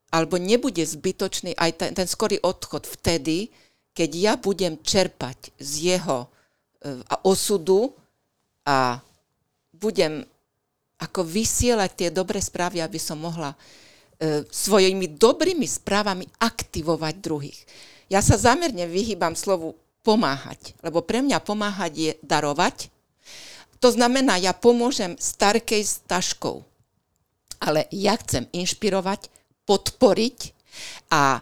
Speaker 3: alebo nebude zbytočný aj ten, ten skorý odchod vtedy, keď ja budem čerpať z jeho e, osudu a budem ako vysielať tie dobré správy, aby som mohla e, svojimi dobrými správami aktivovať druhých. Ja sa zamerne vyhýbam slovu pomáhať, lebo pre mňa pomáhať je darovať, To znamená, ja pomôžem starkej s taškou. Ale ja chcem inšpirovať, podporiť a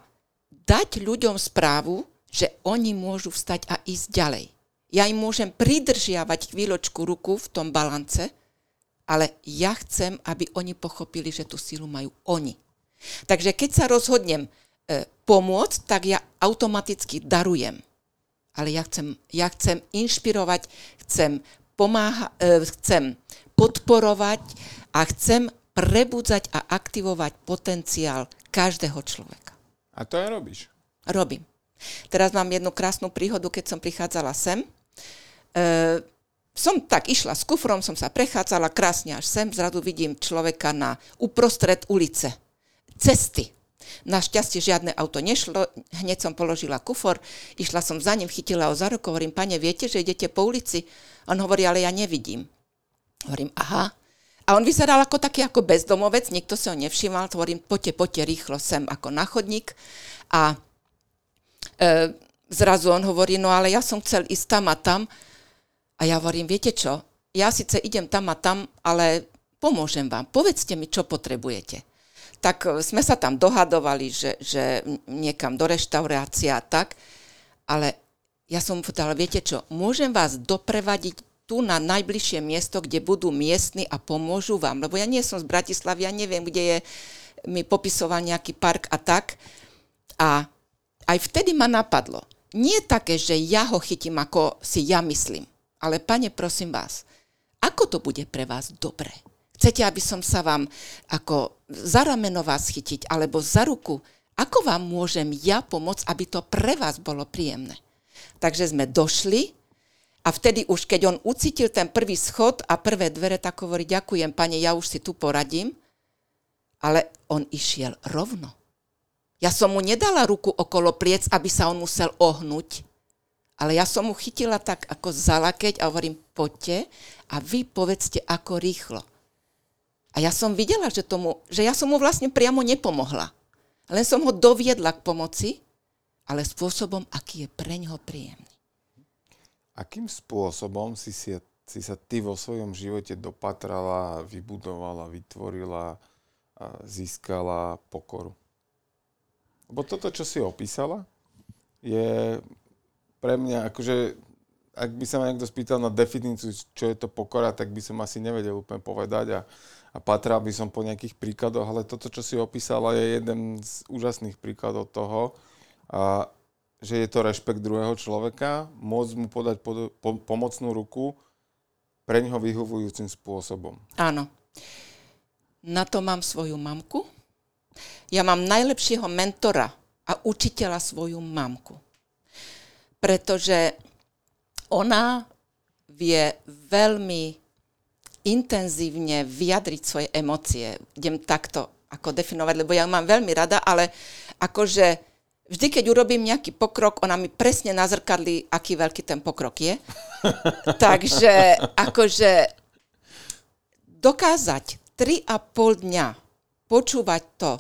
Speaker 3: dať ľuďom správu, že oni môžu vstať a ísť ďalej. Ja im môžem pridržiavať chvíľočku ruku v tom balance, ale ja chcem, aby oni pochopili, že tú silu majú oni. Takže keď sa rozhodnem e, pomôcť, tak ja automaticky darujem. Ale ja chcem, ja chcem inšpirovať, chcem, pomáha, e, chcem podporovať a chcem prebudzať a aktivovať potenciál každého človeka.
Speaker 2: A to aj robíš?
Speaker 3: Robím. Teraz mám jednu krásnu príhodu, keď som prichádzala sem. E, som tak išla s kufrom, som sa prechádzala krásne až sem, zrazu vidím človeka na uprostred ulice, cesty. Našťastie žiadne auto nešlo, hneď som položila kufor, išla som za ním, chytila ho za ruku, hovorím, pane, viete, že idete po ulici? On hovorí, ale ja nevidím. Hovorím, aha. A on vyzeral ako taký ako bezdomovec, nikto sa ho nevšimal, hovorím, poďte, poďte rýchlo sem ako na. A e, zrazu on hovorí, no ale ja som chcel ísť tam a tam. A ja hovorím, viete čo, ja síce idem tam a tam, ale pomôžem vám, povedzte mi, čo potrebujete. Tak e, sme sa tam dohadovali, že, že niekam do reštaurácia a tak, ale ja som mu povedala, viete čo, môžem vás doprevadiť tu na najbližšie miesto, kde budú miestni a pomôžu vám. Lebo ja nie som z Bratislavy, ja neviem, kde je, mi popisoval nejaký park a tak. A aj vtedy ma napadlo, nie také, že ja ho chytím, ako si ja myslím, ale pane, prosím vás, ako to bude pre vás dobre? Chcete, aby som sa vám ako za rameno vás chytiť, alebo za ruku? Ako vám môžem ja pomôcť, aby to pre vás bolo príjemné? Takže sme došli a vtedy už, keď on ucítil ten prvý schod a prvé dvere, tak hovorí, ďakujem, pane, ja už si tu poradím. Ale on išiel rovno. Ja som mu nedala ruku okolo pliec, aby sa on musel ohnúť. Ale ja som mu chytila tak ako za a hovorím, poďte a vy povedzte ako rýchlo. A ja som videla, že, tomu, že ja som mu vlastne priamo nepomohla. Len som ho doviedla k pomoci, ale spôsobom, aký je pre ňoho príjemný.
Speaker 2: Akým spôsobom si, si, si sa ty vo svojom živote dopatrala, vybudovala, vytvorila, a získala pokoru? Lebo toto, čo si opísala, je pre mňa, akože, ak by sa ma niekto spýtal na definíciu, čo je to pokora, tak by som asi nevedel úplne povedať a, a patral by som po nejakých príkladoch, ale toto, čo si opísala, je jeden z úžasných príkladov toho. A že je to rešpekt druhého človeka, môcť mu podať pod, po, pomocnú ruku pre neho vyhovujúcim spôsobom.
Speaker 3: Áno. Na to mám svoju mamku. Ja mám najlepšieho mentora a učiteľa svoju mamku. Pretože ona vie veľmi intenzívne vyjadriť svoje emócie. Idem takto ako definovať, lebo ja mám veľmi rada, ale akože vždy, keď urobím nejaký pokrok, ona mi presne nazrkadlí, aký veľký ten pokrok je. Takže akože dokázať 3,5 dňa počúvať to,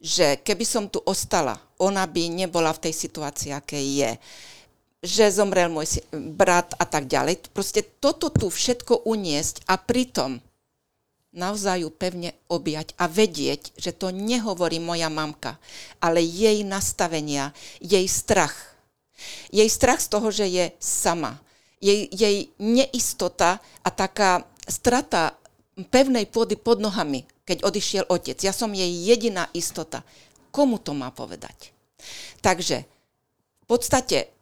Speaker 3: že keby som tu ostala, ona by nebola v tej situácii, aké je, že zomrel môj brat a tak ďalej. Proste toto tu všetko uniesť a pritom naozaj ju pevne objať a vedieť, že to nehovorí moja mamka, ale jej nastavenia, jej strach. Jej strach z toho, že je sama. Jej, jej neistota a taká strata pevnej pôdy pod nohami, keď odišiel otec. Ja som jej jediná istota. Komu to má povedať? Takže v podstate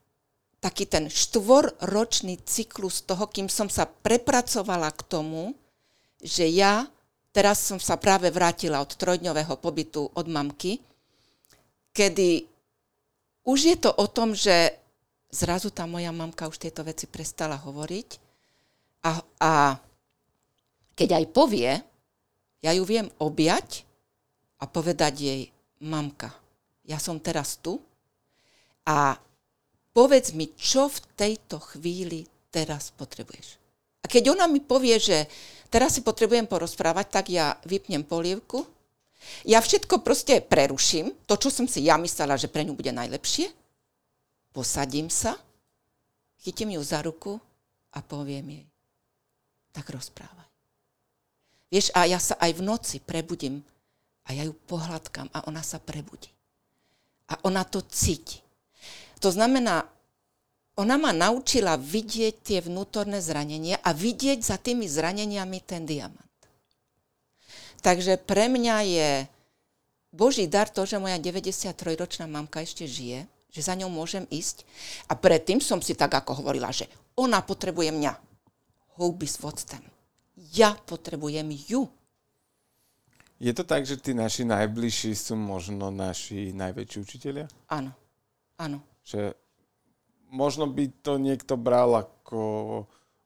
Speaker 3: taký ten štvorročný cyklus toho, kým som sa prepracovala k tomu, že ja, teraz som sa práve vrátila od trojdňového pobytu od mamky, kedy už je to o tom, že zrazu tá moja mamka už tieto veci prestala hovoriť a, a keď aj povie, ja ju viem objať a povedať jej, mamka, ja som teraz tu. A povedz mi, čo v tejto chvíli teraz potrebuješ. A keď ona mi povie, že teraz si potrebujem porozprávať, tak ja vypnem polievku, ja všetko proste preruším, to, čo som si ja myslela, že pre ňu bude najlepšie, posadím sa, chytím ju za ruku a poviem jej, tak rozprávaj. Vieš, a ja sa aj v noci prebudím a ja ju pohľadkám a ona sa prebudí. A ona to cíti. To znamená, ona ma naučila vidieť tie vnútorné zranenia a vidieť za tými zraneniami ten diamant. Takže pre mňa je Boží dar to, že moja 93-ročná mamka ešte žije, že za ňou môžem ísť. A predtým som si tak ako hovorila, že ona potrebuje mňa. Houby s vodcem. Ja potrebujem ju.
Speaker 2: Je to tak, že tí naši najbližší sú možno naši najväčší učitelia?
Speaker 3: Áno, áno.
Speaker 2: Že možno by to niekto bral ako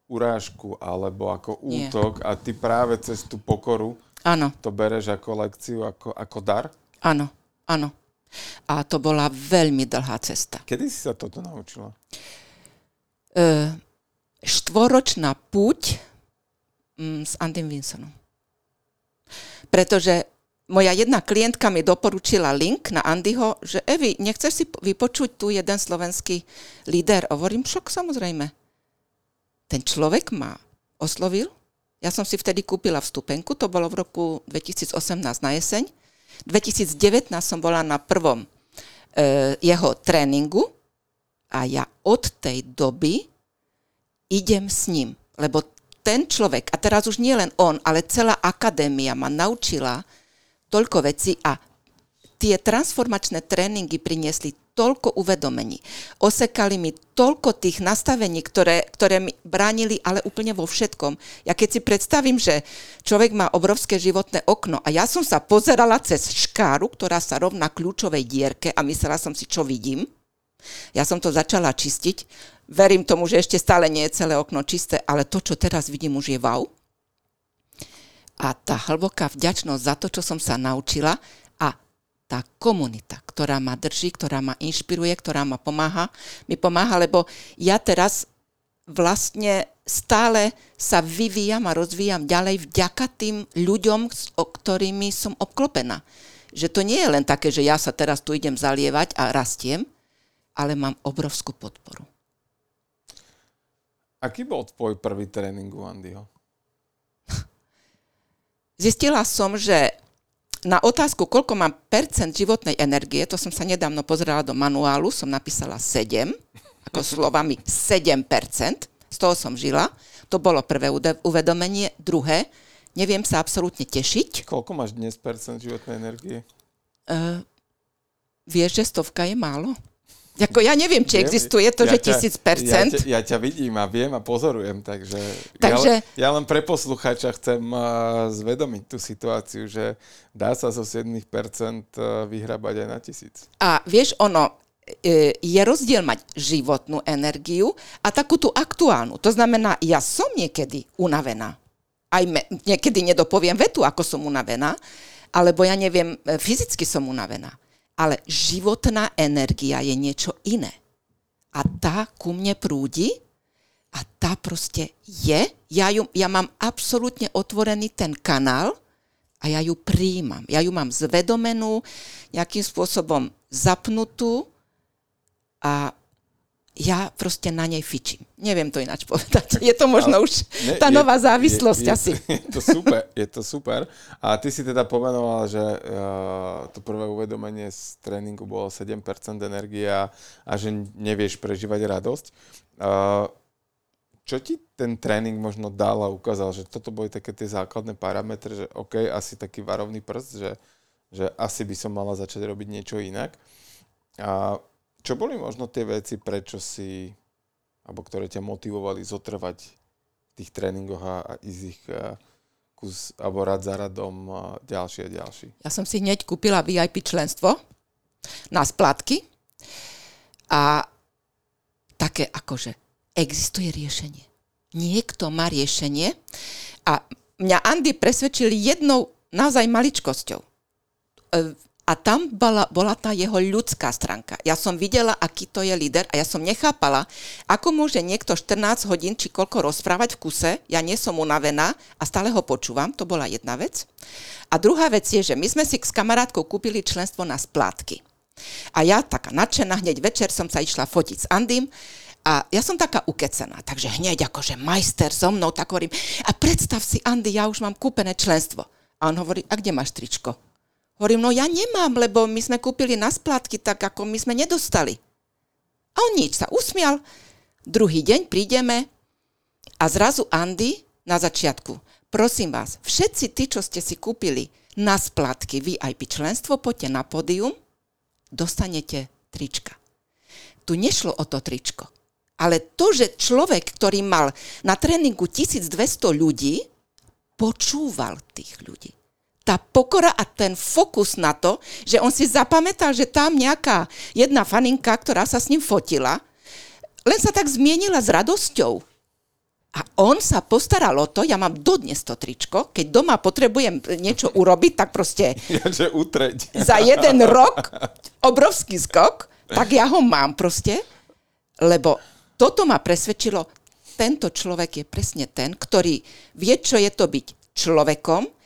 Speaker 2: urážku alebo ako útok Nie. a ty práve cez tú pokoru
Speaker 3: Áno.
Speaker 2: to bereš ako lekciu, ako, ako dar?
Speaker 3: Áno, áno. A to bola veľmi dlhá cesta.
Speaker 2: Kedy si sa toto naučila?
Speaker 3: E, štvoročná púť mm, s Andym Vinsonom. Pretože moja jedna klientka mi doporučila link na Andyho, že Evi, nechceš si vypočuť tu jeden slovenský líder? Hovorím, však samozrejme. Ten človek ma oslovil, ja som si vtedy kúpila vstupenku, to bolo v roku 2018 na jeseň. 2019 som bola na prvom e, jeho tréningu a ja od tej doby idem s ním, lebo ten človek, a teraz už nie len on, ale celá akadémia ma naučila toľko veci a tie transformačné tréningy priniesli toľko uvedomení. Osekali mi toľko tých nastavení, ktoré, ktoré mi bránili, ale úplne vo všetkom. Ja keď si predstavím, že človek má obrovské životné okno a ja som sa pozerala cez škáru, ktorá sa rovná kľúčovej dierke a myslela som si, čo vidím. Ja som to začala čistiť. Verím tomu, že ešte stále nie je celé okno čisté, ale to, čo teraz vidím, už je wow. A tá hlboká vďačnosť za to, čo som sa naučila tá komunita, ktorá ma drží, ktorá ma inšpiruje, ktorá ma pomáha, mi pomáha, lebo ja teraz vlastne stále sa vyvíjam a rozvíjam ďalej vďaka tým ľuďom, o ktorými som obklopená. Že to nie je len také, že ja sa teraz tu idem zalievať a rastiem, ale mám obrovskú podporu.
Speaker 2: Aký bol tvoj prvý tréning u Andyho?
Speaker 3: Zistila som, že na otázku, koľko mám percent životnej energie, to som sa nedávno pozerala do manuálu, som napísala 7, ako slovami 7%, z toho som žila. To bolo prvé uvedomenie. Druhé, neviem sa absolútne tešiť.
Speaker 2: Koľko máš dnes percent životnej energie? Uh,
Speaker 3: vieš, že stovka je málo? Ako ja neviem, či existuje to, ja že tisíc percent.
Speaker 2: Ja, ja ťa vidím a viem a pozorujem, takže, takže... Ja, ja len pre poslucháča chcem uh, zvedomiť tú situáciu, že dá sa zo 7% vyhrabať aj na tisíc.
Speaker 3: A vieš, ono, e, je rozdiel mať životnú energiu a takú tú aktuálnu. To znamená, ja som niekedy unavená. Aj me, niekedy nedopoviem vetu, ako som unavená, alebo ja neviem, fyzicky som unavená. Ale životná energia je niečo iné. A tá ku mne prúdi a tá proste je. Ja, ju, ja mám absolútne otvorený ten kanál a ja ju príjmam. Ja ju mám zvedomenú, nejakým spôsobom zapnutú a ja proste na nej fičím. Neviem to ináč povedať. Je to možno už ne, tá nová závislosť
Speaker 2: je,
Speaker 3: asi.
Speaker 2: Je, je to super, je to super. A ty si teda pomenovala, že uh, to prvé uvedomenie z tréningu bolo 7% energie a, a že nevieš prežívať radosť. Uh, čo ti ten tréning možno dal a ukázal, že toto boli také tie základné parametre, že OK, asi taký varovný prst, že, že asi by som mala začať robiť niečo inak. A čo boli možno tie veci, prečo si, alebo ktoré ťa motivovali zotrvať v tých tréningoch a, ísť ich a, kus, alebo rad za radom a ďalší a ďalší?
Speaker 3: Ja som si hneď kúpila VIP členstvo na splatky a také akože existuje riešenie. Niekto má riešenie a mňa Andy presvedčil jednou naozaj maličkosťou. A tam bola, bola tá jeho ľudská stránka. Ja som videla, aký to je líder a ja som nechápala, ako môže niekto 14 hodín či koľko rozprávať v kuse, ja nie som unavená a stále ho počúvam, to bola jedna vec. A druhá vec je, že my sme si s kamarátkou kúpili členstvo na splátky. A ja taká nadšená, hneď večer som sa išla fotiť s Andym A ja som taká ukecená, takže hneď akože majster so mnou, tak hovorím, a predstav si, Andy, ja už mám kúpené členstvo. A on hovorí, a kde máš tričko? Hovorím, no ja nemám, lebo my sme kúpili na splátky, tak ako my sme nedostali. A on nič, sa usmial. Druhý deň prídeme a zrazu Andy na začiatku. Prosím vás, všetci tí, čo ste si kúpili na splátky VIP členstvo, poďte na pódium, dostanete trička. Tu nešlo o to tričko. Ale to, že človek, ktorý mal na tréningu 1200 ľudí, počúval tých ľudí. Tá pokora a ten fokus na to, že on si zapamätal, že tam nejaká jedna faninka, ktorá sa s ním fotila, len sa tak zmienila s radosťou. A on sa postaral o to, ja mám dodnes to tričko, keď doma potrebujem niečo urobiť, tak proste...
Speaker 2: Ja, že utreť.
Speaker 3: Za jeden rok obrovský skok, tak ja ho mám proste, lebo toto ma presvedčilo, tento človek je presne ten, ktorý vie, čo je to byť človekom,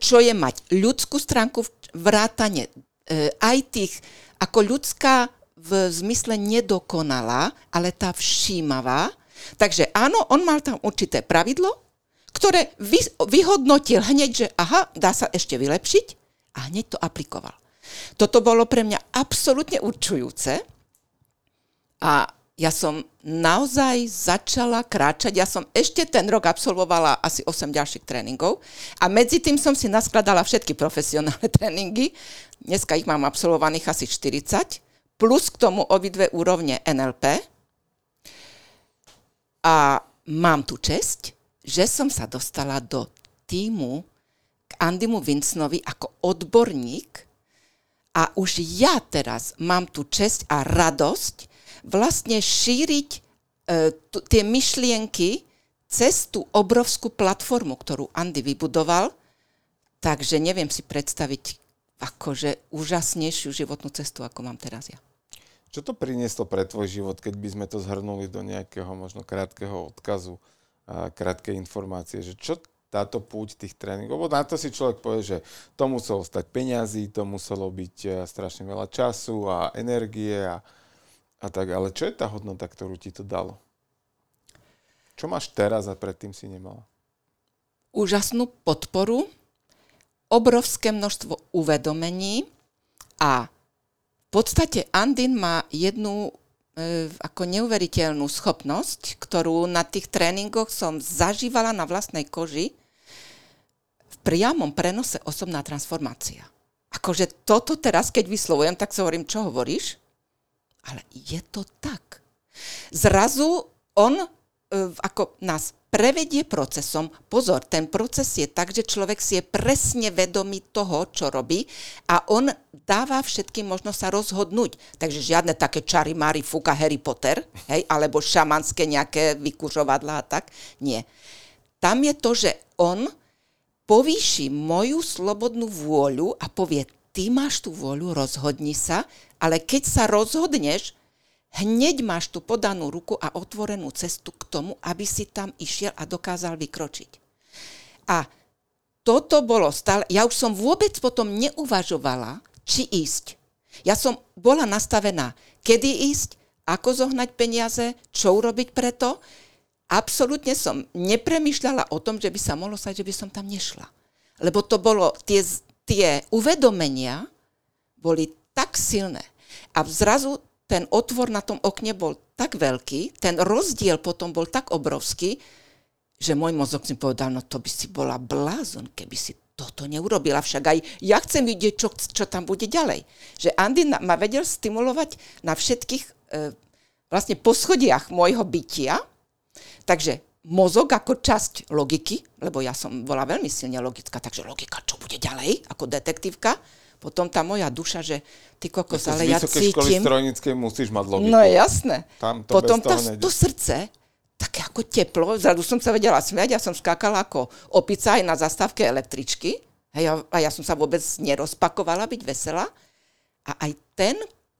Speaker 3: čo je mať ľudskú stránku, vrátane e, aj tých, ako ľudská v zmysle nedokonalá, ale tá všímavá. Takže áno, on mal tam určité pravidlo, ktoré vy, vyhodnotil hneď, že aha, dá sa ešte vylepšiť a hneď to aplikoval. Toto bolo pre mňa absolútne určujúce a ja som naozaj začala kráčať. Ja som ešte ten rok absolvovala asi 8 ďalších tréningov a medzi tým som si naskladala všetky profesionálne tréningy. Dneska ich mám absolvovaných asi 40, plus k tomu obidve úrovne NLP. A mám tu česť, že som sa dostala do týmu k Andymu Vincenovi ako odborník a už ja teraz mám tu česť a radosť, vlastne šíriť e, t- tie myšlienky cez tú obrovskú platformu, ktorú Andy vybudoval, takže neviem si predstaviť akože úžasnejšiu životnú cestu, ako mám teraz ja.
Speaker 2: Čo to prinieslo pre tvoj život, keď by sme to zhrnuli do nejakého možno krátkeho odkazu, a krátkej informácie, že čo táto púť tých tréningov, lebo na to si človek povie, že to muselo stať peňazí, to muselo byť e, strašne veľa času a energie a, a tak, ale čo je tá hodnota, ktorú ti to dalo? Čo máš teraz a predtým si nemala?
Speaker 3: Úžasnú podporu, obrovské množstvo uvedomení a v podstate Andin má jednu e, ako neuveriteľnú schopnosť, ktorú na tých tréningoch som zažívala na vlastnej koži, v priamom prenose osobná transformácia. Akože toto teraz, keď vyslovujem, tak sa hovorím, čo hovoríš? Ale je to tak. Zrazu on e, ako nás prevedie procesom. Pozor, ten proces je tak, že človek si je presne vedomý toho, čo robí a on dáva všetkým možnosť sa rozhodnúť. Takže žiadne také čary mári fúka Harry Potter, hej, alebo šamanské nejaké vykužovadla a tak. Nie. Tam je to, že on povýši moju slobodnú vôľu a povie, ty máš tú vôľu, rozhodni sa, ale keď sa rozhodneš, hneď máš tú podanú ruku a otvorenú cestu k tomu, aby si tam išiel a dokázal vykročiť. A toto bolo stále, ja už som vôbec potom neuvažovala, či ísť. Ja som bola nastavená, kedy ísť, ako zohnať peniaze, čo urobiť preto. Absolútne som nepremýšľala o tom, že by sa mohlo stať, že by som tam nešla. Lebo to bolo, tie, tie uvedomenia boli tak silné. A zrazu ten otvor na tom okne bol tak veľký, ten rozdiel potom bol tak obrovský, že môj mozog si povedal, no to by si bola blázon, keby si toto neurobila. Však aj ja chcem vidieť, čo, čo tam bude ďalej. Že Andy ma vedel stimulovať na všetkých e, vlastne poschodiach môjho bytia. Takže mozog ako časť logiky, lebo ja som bola veľmi silne logická, takže logika, čo bude ďalej, ako detektívka potom tá moja duša, že ty kokos,
Speaker 2: no
Speaker 3: ale ja cítim...
Speaker 2: školy strojníckej musíš mať logiku.
Speaker 3: No jasné.
Speaker 2: Tam to
Speaker 3: potom to, to srdce, také ako teplo, zrazu som sa vedela smiať, ja som skákala ako opica aj na zastávke električky a ja, a ja som sa vôbec nerozpakovala byť veselá. A aj ten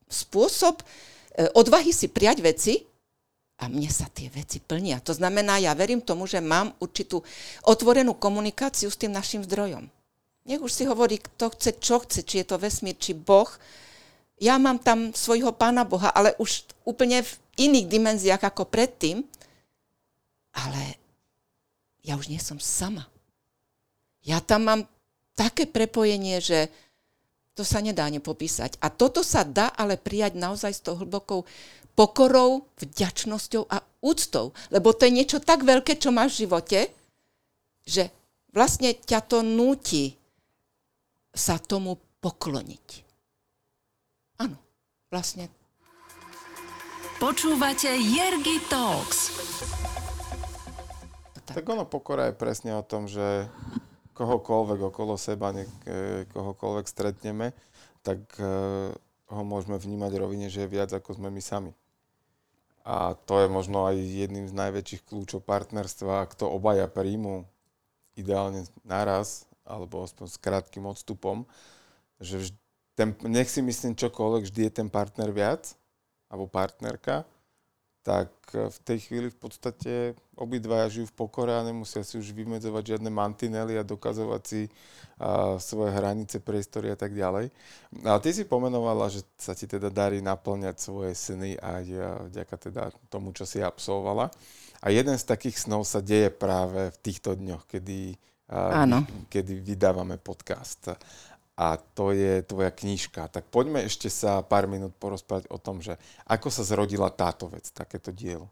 Speaker 3: spôsob e, odvahy si prijať veci, a mne sa tie veci plnia. To znamená, ja verím tomu, že mám určitú otvorenú komunikáciu s tým našim zdrojom. Nech už si hovorí, kto chce, čo chce, či je to vesmír, či Boh. Ja mám tam svojho pána Boha, ale už úplne iných dimenziách ako predtým, ale ja už nie som sama. Ja tam mám také prepojenie, že to sa nedá nepopísať. A toto sa dá ale prijať naozaj s tou hlbokou pokorou, vďačnosťou a úctou. Lebo to je niečo tak veľké, čo máš v živote, že vlastne ťa to núti sa tomu pokloniť. Áno, vlastne.
Speaker 1: Počúvate Jergy Talks.
Speaker 2: Tak ono pokora je presne o tom, že kohokoľvek okolo seba, ne, kohokoľvek stretneme, tak e, ho môžeme vnímať rovine, že je viac ako sme my sami. A to je možno aj jedným z najväčších kľúčov partnerstva, ak to obaja príjmu ideálne naraz, alebo aspoň s krátkým odstupom, že vž- ten, nech si myslím čokoľvek, vždy je ten partner viac, alebo partnerka, tak e, v tej chvíli v podstate obidvaja žijú v pokore a nemusia si už vymedzovať žiadne mantinely a dokazovať si a, svoje hranice, priestory a tak ďalej. A ty si pomenovala, že sa ti teda darí naplňať svoje sny aj vďaka teda tomu, čo si absolvovala. A jeden z takých snov sa deje práve v týchto dňoch, kedy, a, kedy vydávame podcast a to je tvoja knižka. Tak poďme ešte sa pár minút porozprávať o tom, že ako sa zrodila táto vec, takéto dielo.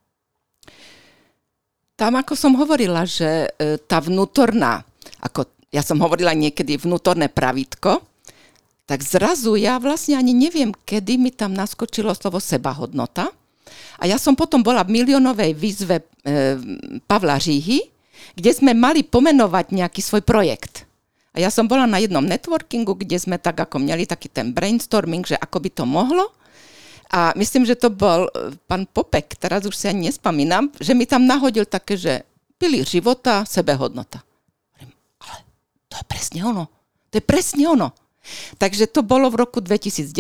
Speaker 3: Tam, ako som hovorila, že e, tá vnútorná, ako ja som hovorila niekedy vnútorné pravítko, tak zrazu ja vlastne ani neviem, kedy mi tam naskočilo slovo sebahodnota. A ja som potom bola v miliónovej výzve e, Pavla Říhy, kde sme mali pomenovať nejaký svoj projekt. A ja som bola na jednom networkingu, kde sme tak ako mali taký ten brainstorming, že ako by to mohlo. A myslím, že to bol e, pán Popek, teraz už si ani nespomínam, že mi tam nahodil také, že pili života, sebehodnota. Ale to je presne ono. To je presne ono. Takže to bolo v roku 2019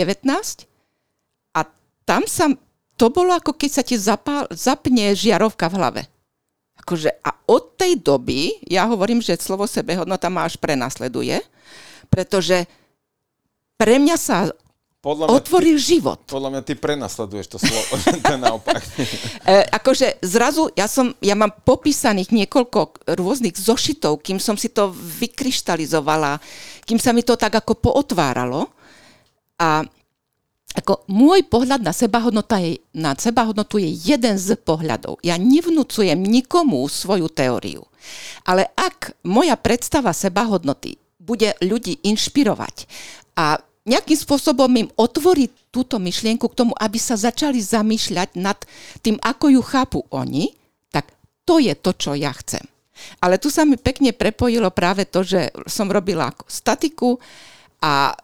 Speaker 3: a tam sa, to bolo ako keď sa ti zapál, zapne žiarovka v hlave akože, a od tej doby, ja hovorím, že slovo sebehodnota ma až prenasleduje, pretože pre mňa sa podľa mňa otvoril
Speaker 2: ty,
Speaker 3: život.
Speaker 2: Podľa mňa ty prenasleduješ to slovo, to je naopak.
Speaker 3: e, akože zrazu, ja, som, ja mám popísaných niekoľko rôznych zošitov, kým som si to vykryštalizovala, kým sa mi to tak ako pootváralo. A ako môj pohľad na sebahodnota je, na sebahodnotu je jeden z pohľadov. Ja nevnúcujem nikomu svoju teóriu. Ale ak moja predstava sebahodnoty bude ľudí inšpirovať a nejakým spôsobom im otvoriť túto myšlienku k tomu, aby sa začali zamýšľať nad tým, ako ju chápu oni, tak to je to, čo ja chcem. Ale tu sa mi pekne prepojilo práve to, že som robila statiku a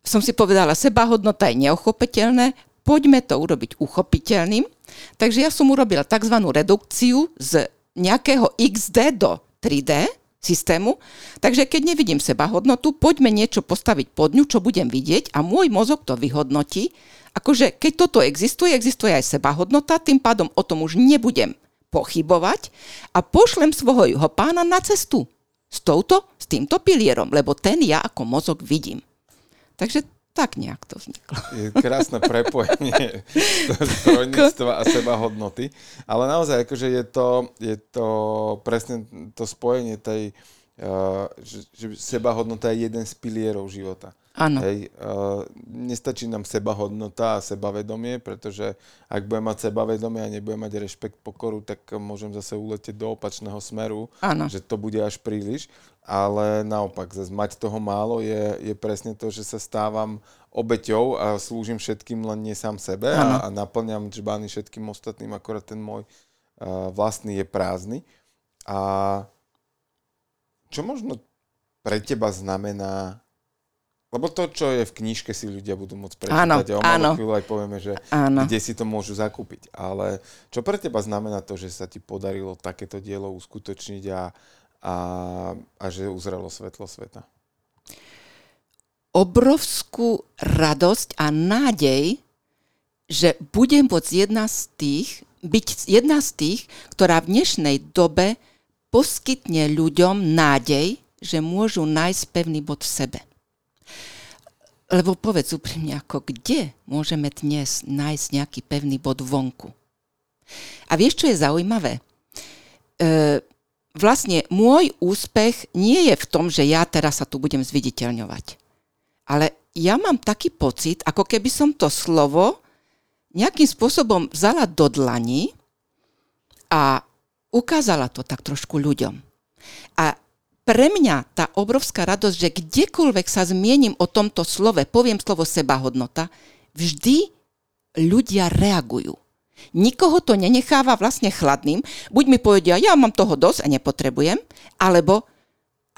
Speaker 3: som si povedala, sebahodnota je neochopiteľné, poďme to urobiť uchopiteľným. Takže ja som urobila tzv. redukciu z nejakého XD do 3D systému. Takže keď nevidím sebahodnotu, poďme niečo postaviť pod ňu, čo budem vidieť a môj mozog to vyhodnotí. Akože keď toto existuje, existuje aj sebahodnota, tým pádom o tom už nebudem pochybovať a pošlem svojho pána na cestu s touto, s týmto pilierom, lebo ten ja ako mozog vidím. Takže tak nejak to vzniklo.
Speaker 2: Je krásne prepojenie strojníctva a seba hodnoty. Ale naozaj, akože je to, je to presne to spojenie tej, uh, že, že seba hodnota je jeden z pilierov života.
Speaker 3: Áno.
Speaker 2: Hej, uh, nestačí nám sebahodnota a sebavedomie, pretože ak budem mať sebavedomie a nebudem mať rešpekt, pokoru, tak môžem zase uletieť do opačného smeru,
Speaker 3: Áno.
Speaker 2: že to bude až príliš. Ale naopak, zase mať toho málo je, je presne to, že sa stávam obeťou a slúžim všetkým, len nie sám sebe a, a naplňam čbány všetkým ostatným, akorát ten môj uh, vlastný je prázdny. A čo možno pre teba znamená lebo to, čo je v knižke, si ľudia budú môcť prečítať áno, a o malú chvíľu aj povieme, že áno. kde si to môžu zakúpiť. Ale čo pre teba znamená to, že sa ti podarilo takéto dielo uskutočniť a, a, a že uzrelo svetlo sveta?
Speaker 3: Obrovskú radosť a nádej, že budem môcť jedna z tých, byť jedna z tých, ktorá v dnešnej dobe poskytne ľuďom nádej, že môžu nájsť pevný bod v sebe. Lebo povedz úprimne, ako kde môžeme dnes nájsť nejaký pevný bod vonku? A vieš, čo je zaujímavé? E, vlastne môj úspech nie je v tom, že ja teraz sa tu budem zviditeľňovať. Ale ja mám taký pocit, ako keby som to slovo nejakým spôsobom vzala do dlani a ukázala to tak trošku ľuďom. A pre mňa tá obrovská radosť, že kdekoľvek sa zmienim o tomto slove, poviem slovo sebahodnota, vždy ľudia reagujú. Nikoho to nenecháva vlastne chladným. Buď mi povedia, ja mám toho dosť a nepotrebujem, alebo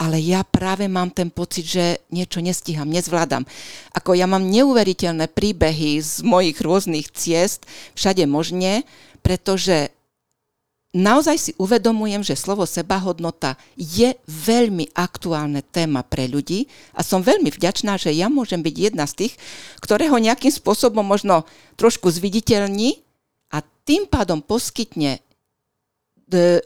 Speaker 3: ale ja práve mám ten pocit, že niečo nestíham, nezvládam. Ako ja mám neuveriteľné príbehy z mojich rôznych ciest, všade možne, pretože naozaj si uvedomujem, že slovo sebahodnota je veľmi aktuálne téma pre ľudí a som veľmi vďačná, že ja môžem byť jedna z tých, ktorého nejakým spôsobom možno trošku zviditeľní a tým pádom poskytne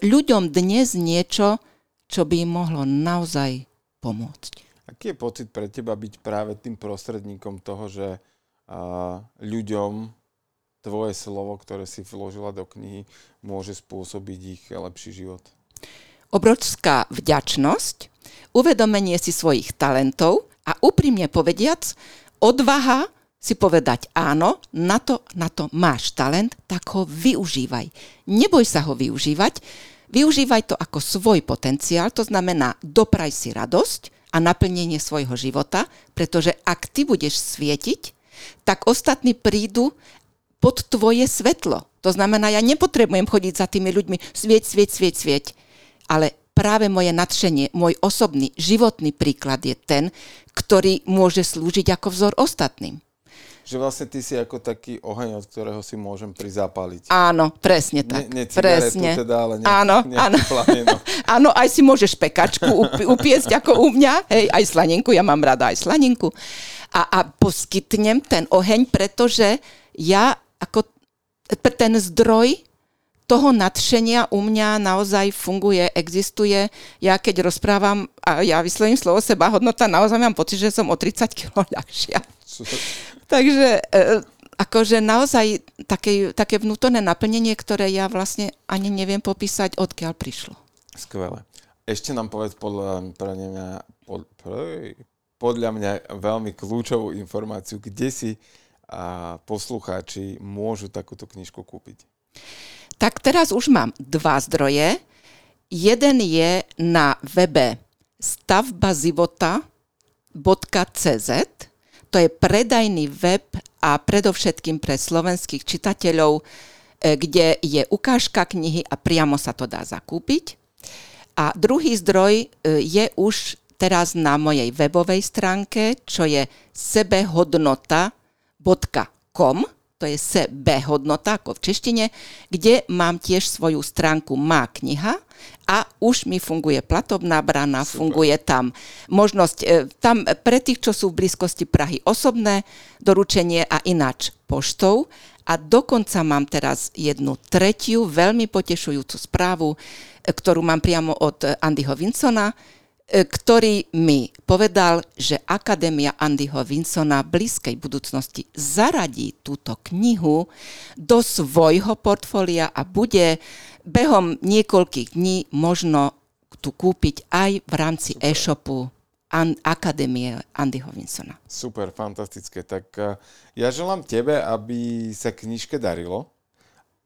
Speaker 3: ľuďom dnes niečo, čo by im mohlo naozaj pomôcť.
Speaker 2: Aký je pocit pre teba byť práve tým prostredníkom toho, že ľuďom tvoje slovo, ktoré si vložila do knihy, môže spôsobiť ich lepší život?
Speaker 3: Obrovská vďačnosť, uvedomenie si svojich talentov a úprimne povediac, odvaha si povedať áno, na to, na to máš talent, tak ho využívaj. Neboj sa ho využívať, Využívaj to ako svoj potenciál, to znamená dopraj si radosť a naplnenie svojho života, pretože ak ty budeš svietiť, tak ostatní prídu pod tvoje svetlo. To znamená, ja nepotrebujem chodiť za tými ľuďmi svieť, svieť, svieť, svieť. Ale práve moje nadšenie, môj osobný životný príklad je ten, ktorý môže slúžiť ako vzor ostatným
Speaker 2: že vlastne ty si ako taký oheň, od ktorého si môžem prizapáliť.
Speaker 3: Áno, presne tak.
Speaker 2: Ne, ne
Speaker 3: presne.
Speaker 2: teda, ale nejaký,
Speaker 3: áno,
Speaker 2: nejaký
Speaker 3: áno. áno, aj si môžeš pekačku upiesť ako u mňa, hej, aj slaninku, ja mám rada aj slaninku. A, a poskytnem ten oheň, pretože ja ako ten zdroj toho nadšenia u mňa naozaj funguje, existuje. Ja keď rozprávam a ja vyslovím slovo seba hodnota, naozaj mám pocit, že som o 30 kg ľahšia. Takže e, akože naozaj také, také vnútorné naplnenie, ktoré ja vlastne ani neviem popísať, odkiaľ prišlo.
Speaker 2: Skvelé. Ešte nám povedz podľa, pre mňa, pod, podľa mňa veľmi kľúčovú informáciu, kde si a poslucháči môžu takúto knižku kúpiť.
Speaker 3: Tak teraz už mám dva zdroje. Jeden je na webe stavbazivota.cz to je predajný web a predovšetkým pre slovenských čitateľov, e, kde je ukážka knihy a priamo sa to dá zakúpiť. A druhý zdroj e, je už teraz na mojej webovej stránke, čo je sebehodnota.com to je sebehodnota ako v češtine, kde mám tiež svoju stránku Má kniha a už mi funguje platobná brana, Super. funguje tam možnosť, e, tam pre tých, čo sú v blízkosti Prahy osobné doručenie a ináč poštou. A dokonca mám teraz jednu tretiu veľmi potešujúcu správu, e, ktorú mám priamo od Andyho Vincona, E, ktorý mi povedal, že Akadémia Andyho Vinsona v blízkej budúcnosti zaradí túto knihu do svojho portfólia a bude behom niekoľkých dní možno tu kúpiť aj v rámci Super. e-shopu An- Akadémie Andyho Vinsona.
Speaker 2: Super, fantastické. Tak uh, ja želám tebe, aby sa knižke darilo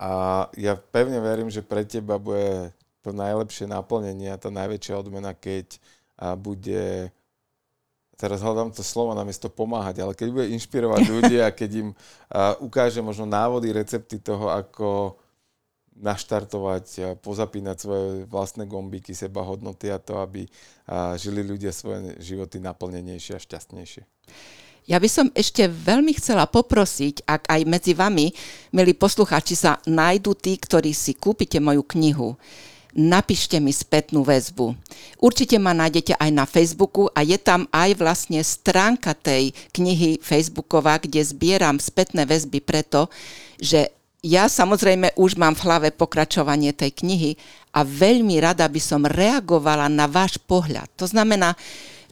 Speaker 2: a ja pevne verím, že pre teba bude to najlepšie naplnenie a tá najväčšia odmena, keď a bude teraz hľadám to slovo namiesto pomáhať, ale keď bude inšpirovať ľudí a keď im a, ukáže možno návody, recepty toho, ako naštartovať, a pozapínať svoje vlastné gombíky, seba hodnoty a to, aby a, žili ľudia svoje životy naplnenejšie a šťastnejšie.
Speaker 3: Ja by som ešte veľmi chcela poprosiť, ak aj medzi vami, milí poslucháči, sa nájdú tí, ktorí si kúpite moju knihu napíšte mi spätnú väzbu. Určite ma nájdete aj na Facebooku a je tam aj vlastne stránka tej knihy Facebooková, kde zbieram spätné väzby preto, že ja samozrejme už mám v hlave pokračovanie tej knihy a veľmi rada by som reagovala na váš pohľad. To znamená,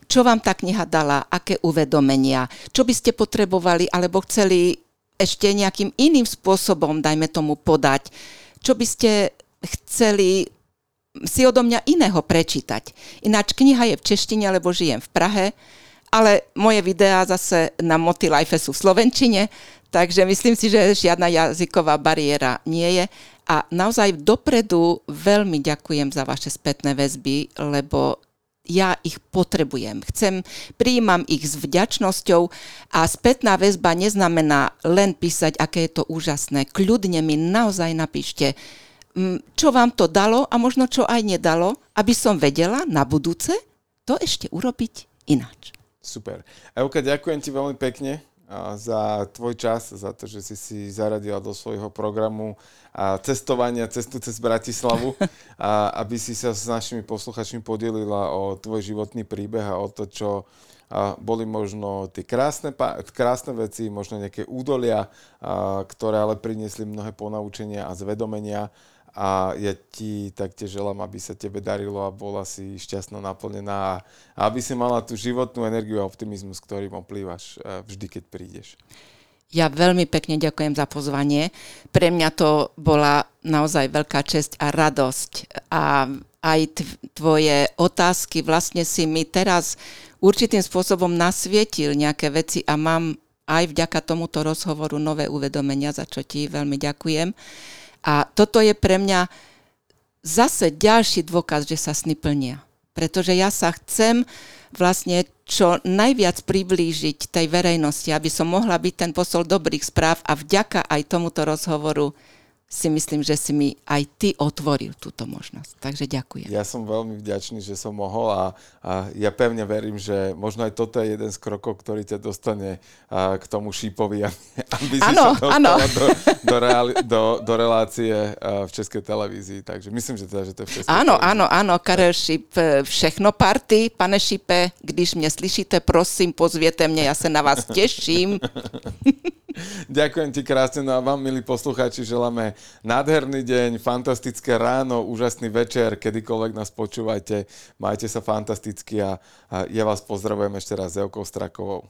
Speaker 3: čo vám tá kniha dala, aké uvedomenia, čo by ste potrebovali alebo chceli ešte nejakým iným spôsobom, dajme tomu, podať čo by ste chceli si odo mňa iného prečítať. Ináč kniha je v češtine, lebo žijem v Prahe, ale moje videá zase na Motilife sú v Slovenčine, takže myslím si, že žiadna jazyková bariéra nie je. A naozaj dopredu veľmi ďakujem za vaše spätné väzby, lebo ja ich potrebujem. Chcem, prijímam ich s vďačnosťou a spätná väzba neznamená len písať, aké je to úžasné. Kľudne mi naozaj napíšte, čo vám to dalo a možno čo aj nedalo, aby som vedela na budúce to ešte urobiť ináč.
Speaker 2: Super. Euka, ďakujem ti veľmi pekne za tvoj čas, za to, že si si zaradila do svojho programu a cestovania cestu cez Bratislavu, a aby si sa s našimi posluchačmi podelila o tvoj životný príbeh a o to, čo a boli možno tie krásne, krásne veci, možno nejaké údolia, a, ktoré ale priniesli mnohé ponaučenia a zvedomenia a ja ti taktiež želám, aby sa tebe darilo a bola si šťastno naplnená a aby si mala tú životnú energiu a optimizmus, ktorým oplývaš e, vždy, keď prídeš.
Speaker 3: Ja veľmi pekne ďakujem za pozvanie. Pre mňa to bola naozaj veľká česť a radosť. A aj tvoje otázky vlastne si mi teraz určitým spôsobom nasvietil nejaké veci a mám aj vďaka tomuto rozhovoru nové uvedomenia, za čo ti veľmi ďakujem. A toto je pre mňa zase ďalší dôkaz, že sa sny plnia. Pretože ja sa chcem vlastne čo najviac priblížiť tej verejnosti, aby som mohla byť ten posol dobrých správ a vďaka aj tomuto rozhovoru si myslím, že si mi aj ty otvoril túto možnosť. Takže ďakujem.
Speaker 2: Ja som veľmi vďačný, že som mohol a, a ja pevne verím, že možno aj toto je jeden z krokov, ktorý ťa dostane a, k tomu šípovi, aby si ano, sa ano. Do, do, reali, do, do relácie a, v Českej televízii. Takže myslím, že, teda, že to je v Českej
Speaker 3: Áno, áno, áno, Karel Šíp, e, všechno party. Pane Šipe, když mě slyšíte, prosím, pozviete mne, ja sa na vás teším.
Speaker 2: Ďakujem ti krásne, no a vám, milí poslucháči, želáme nádherný deň, fantastické ráno, úžasný večer, kedykoľvek nás počúvajte, majte sa fantasticky a, a ja vás pozdravujem ešte raz s Eukou Strakovou.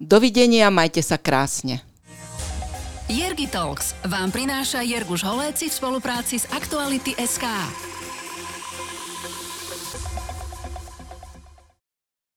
Speaker 3: Dovidenia, majte sa krásne.
Speaker 1: Jergi Talks vám prináša Jerguš Holéci v spolupráci s Aktuality SK.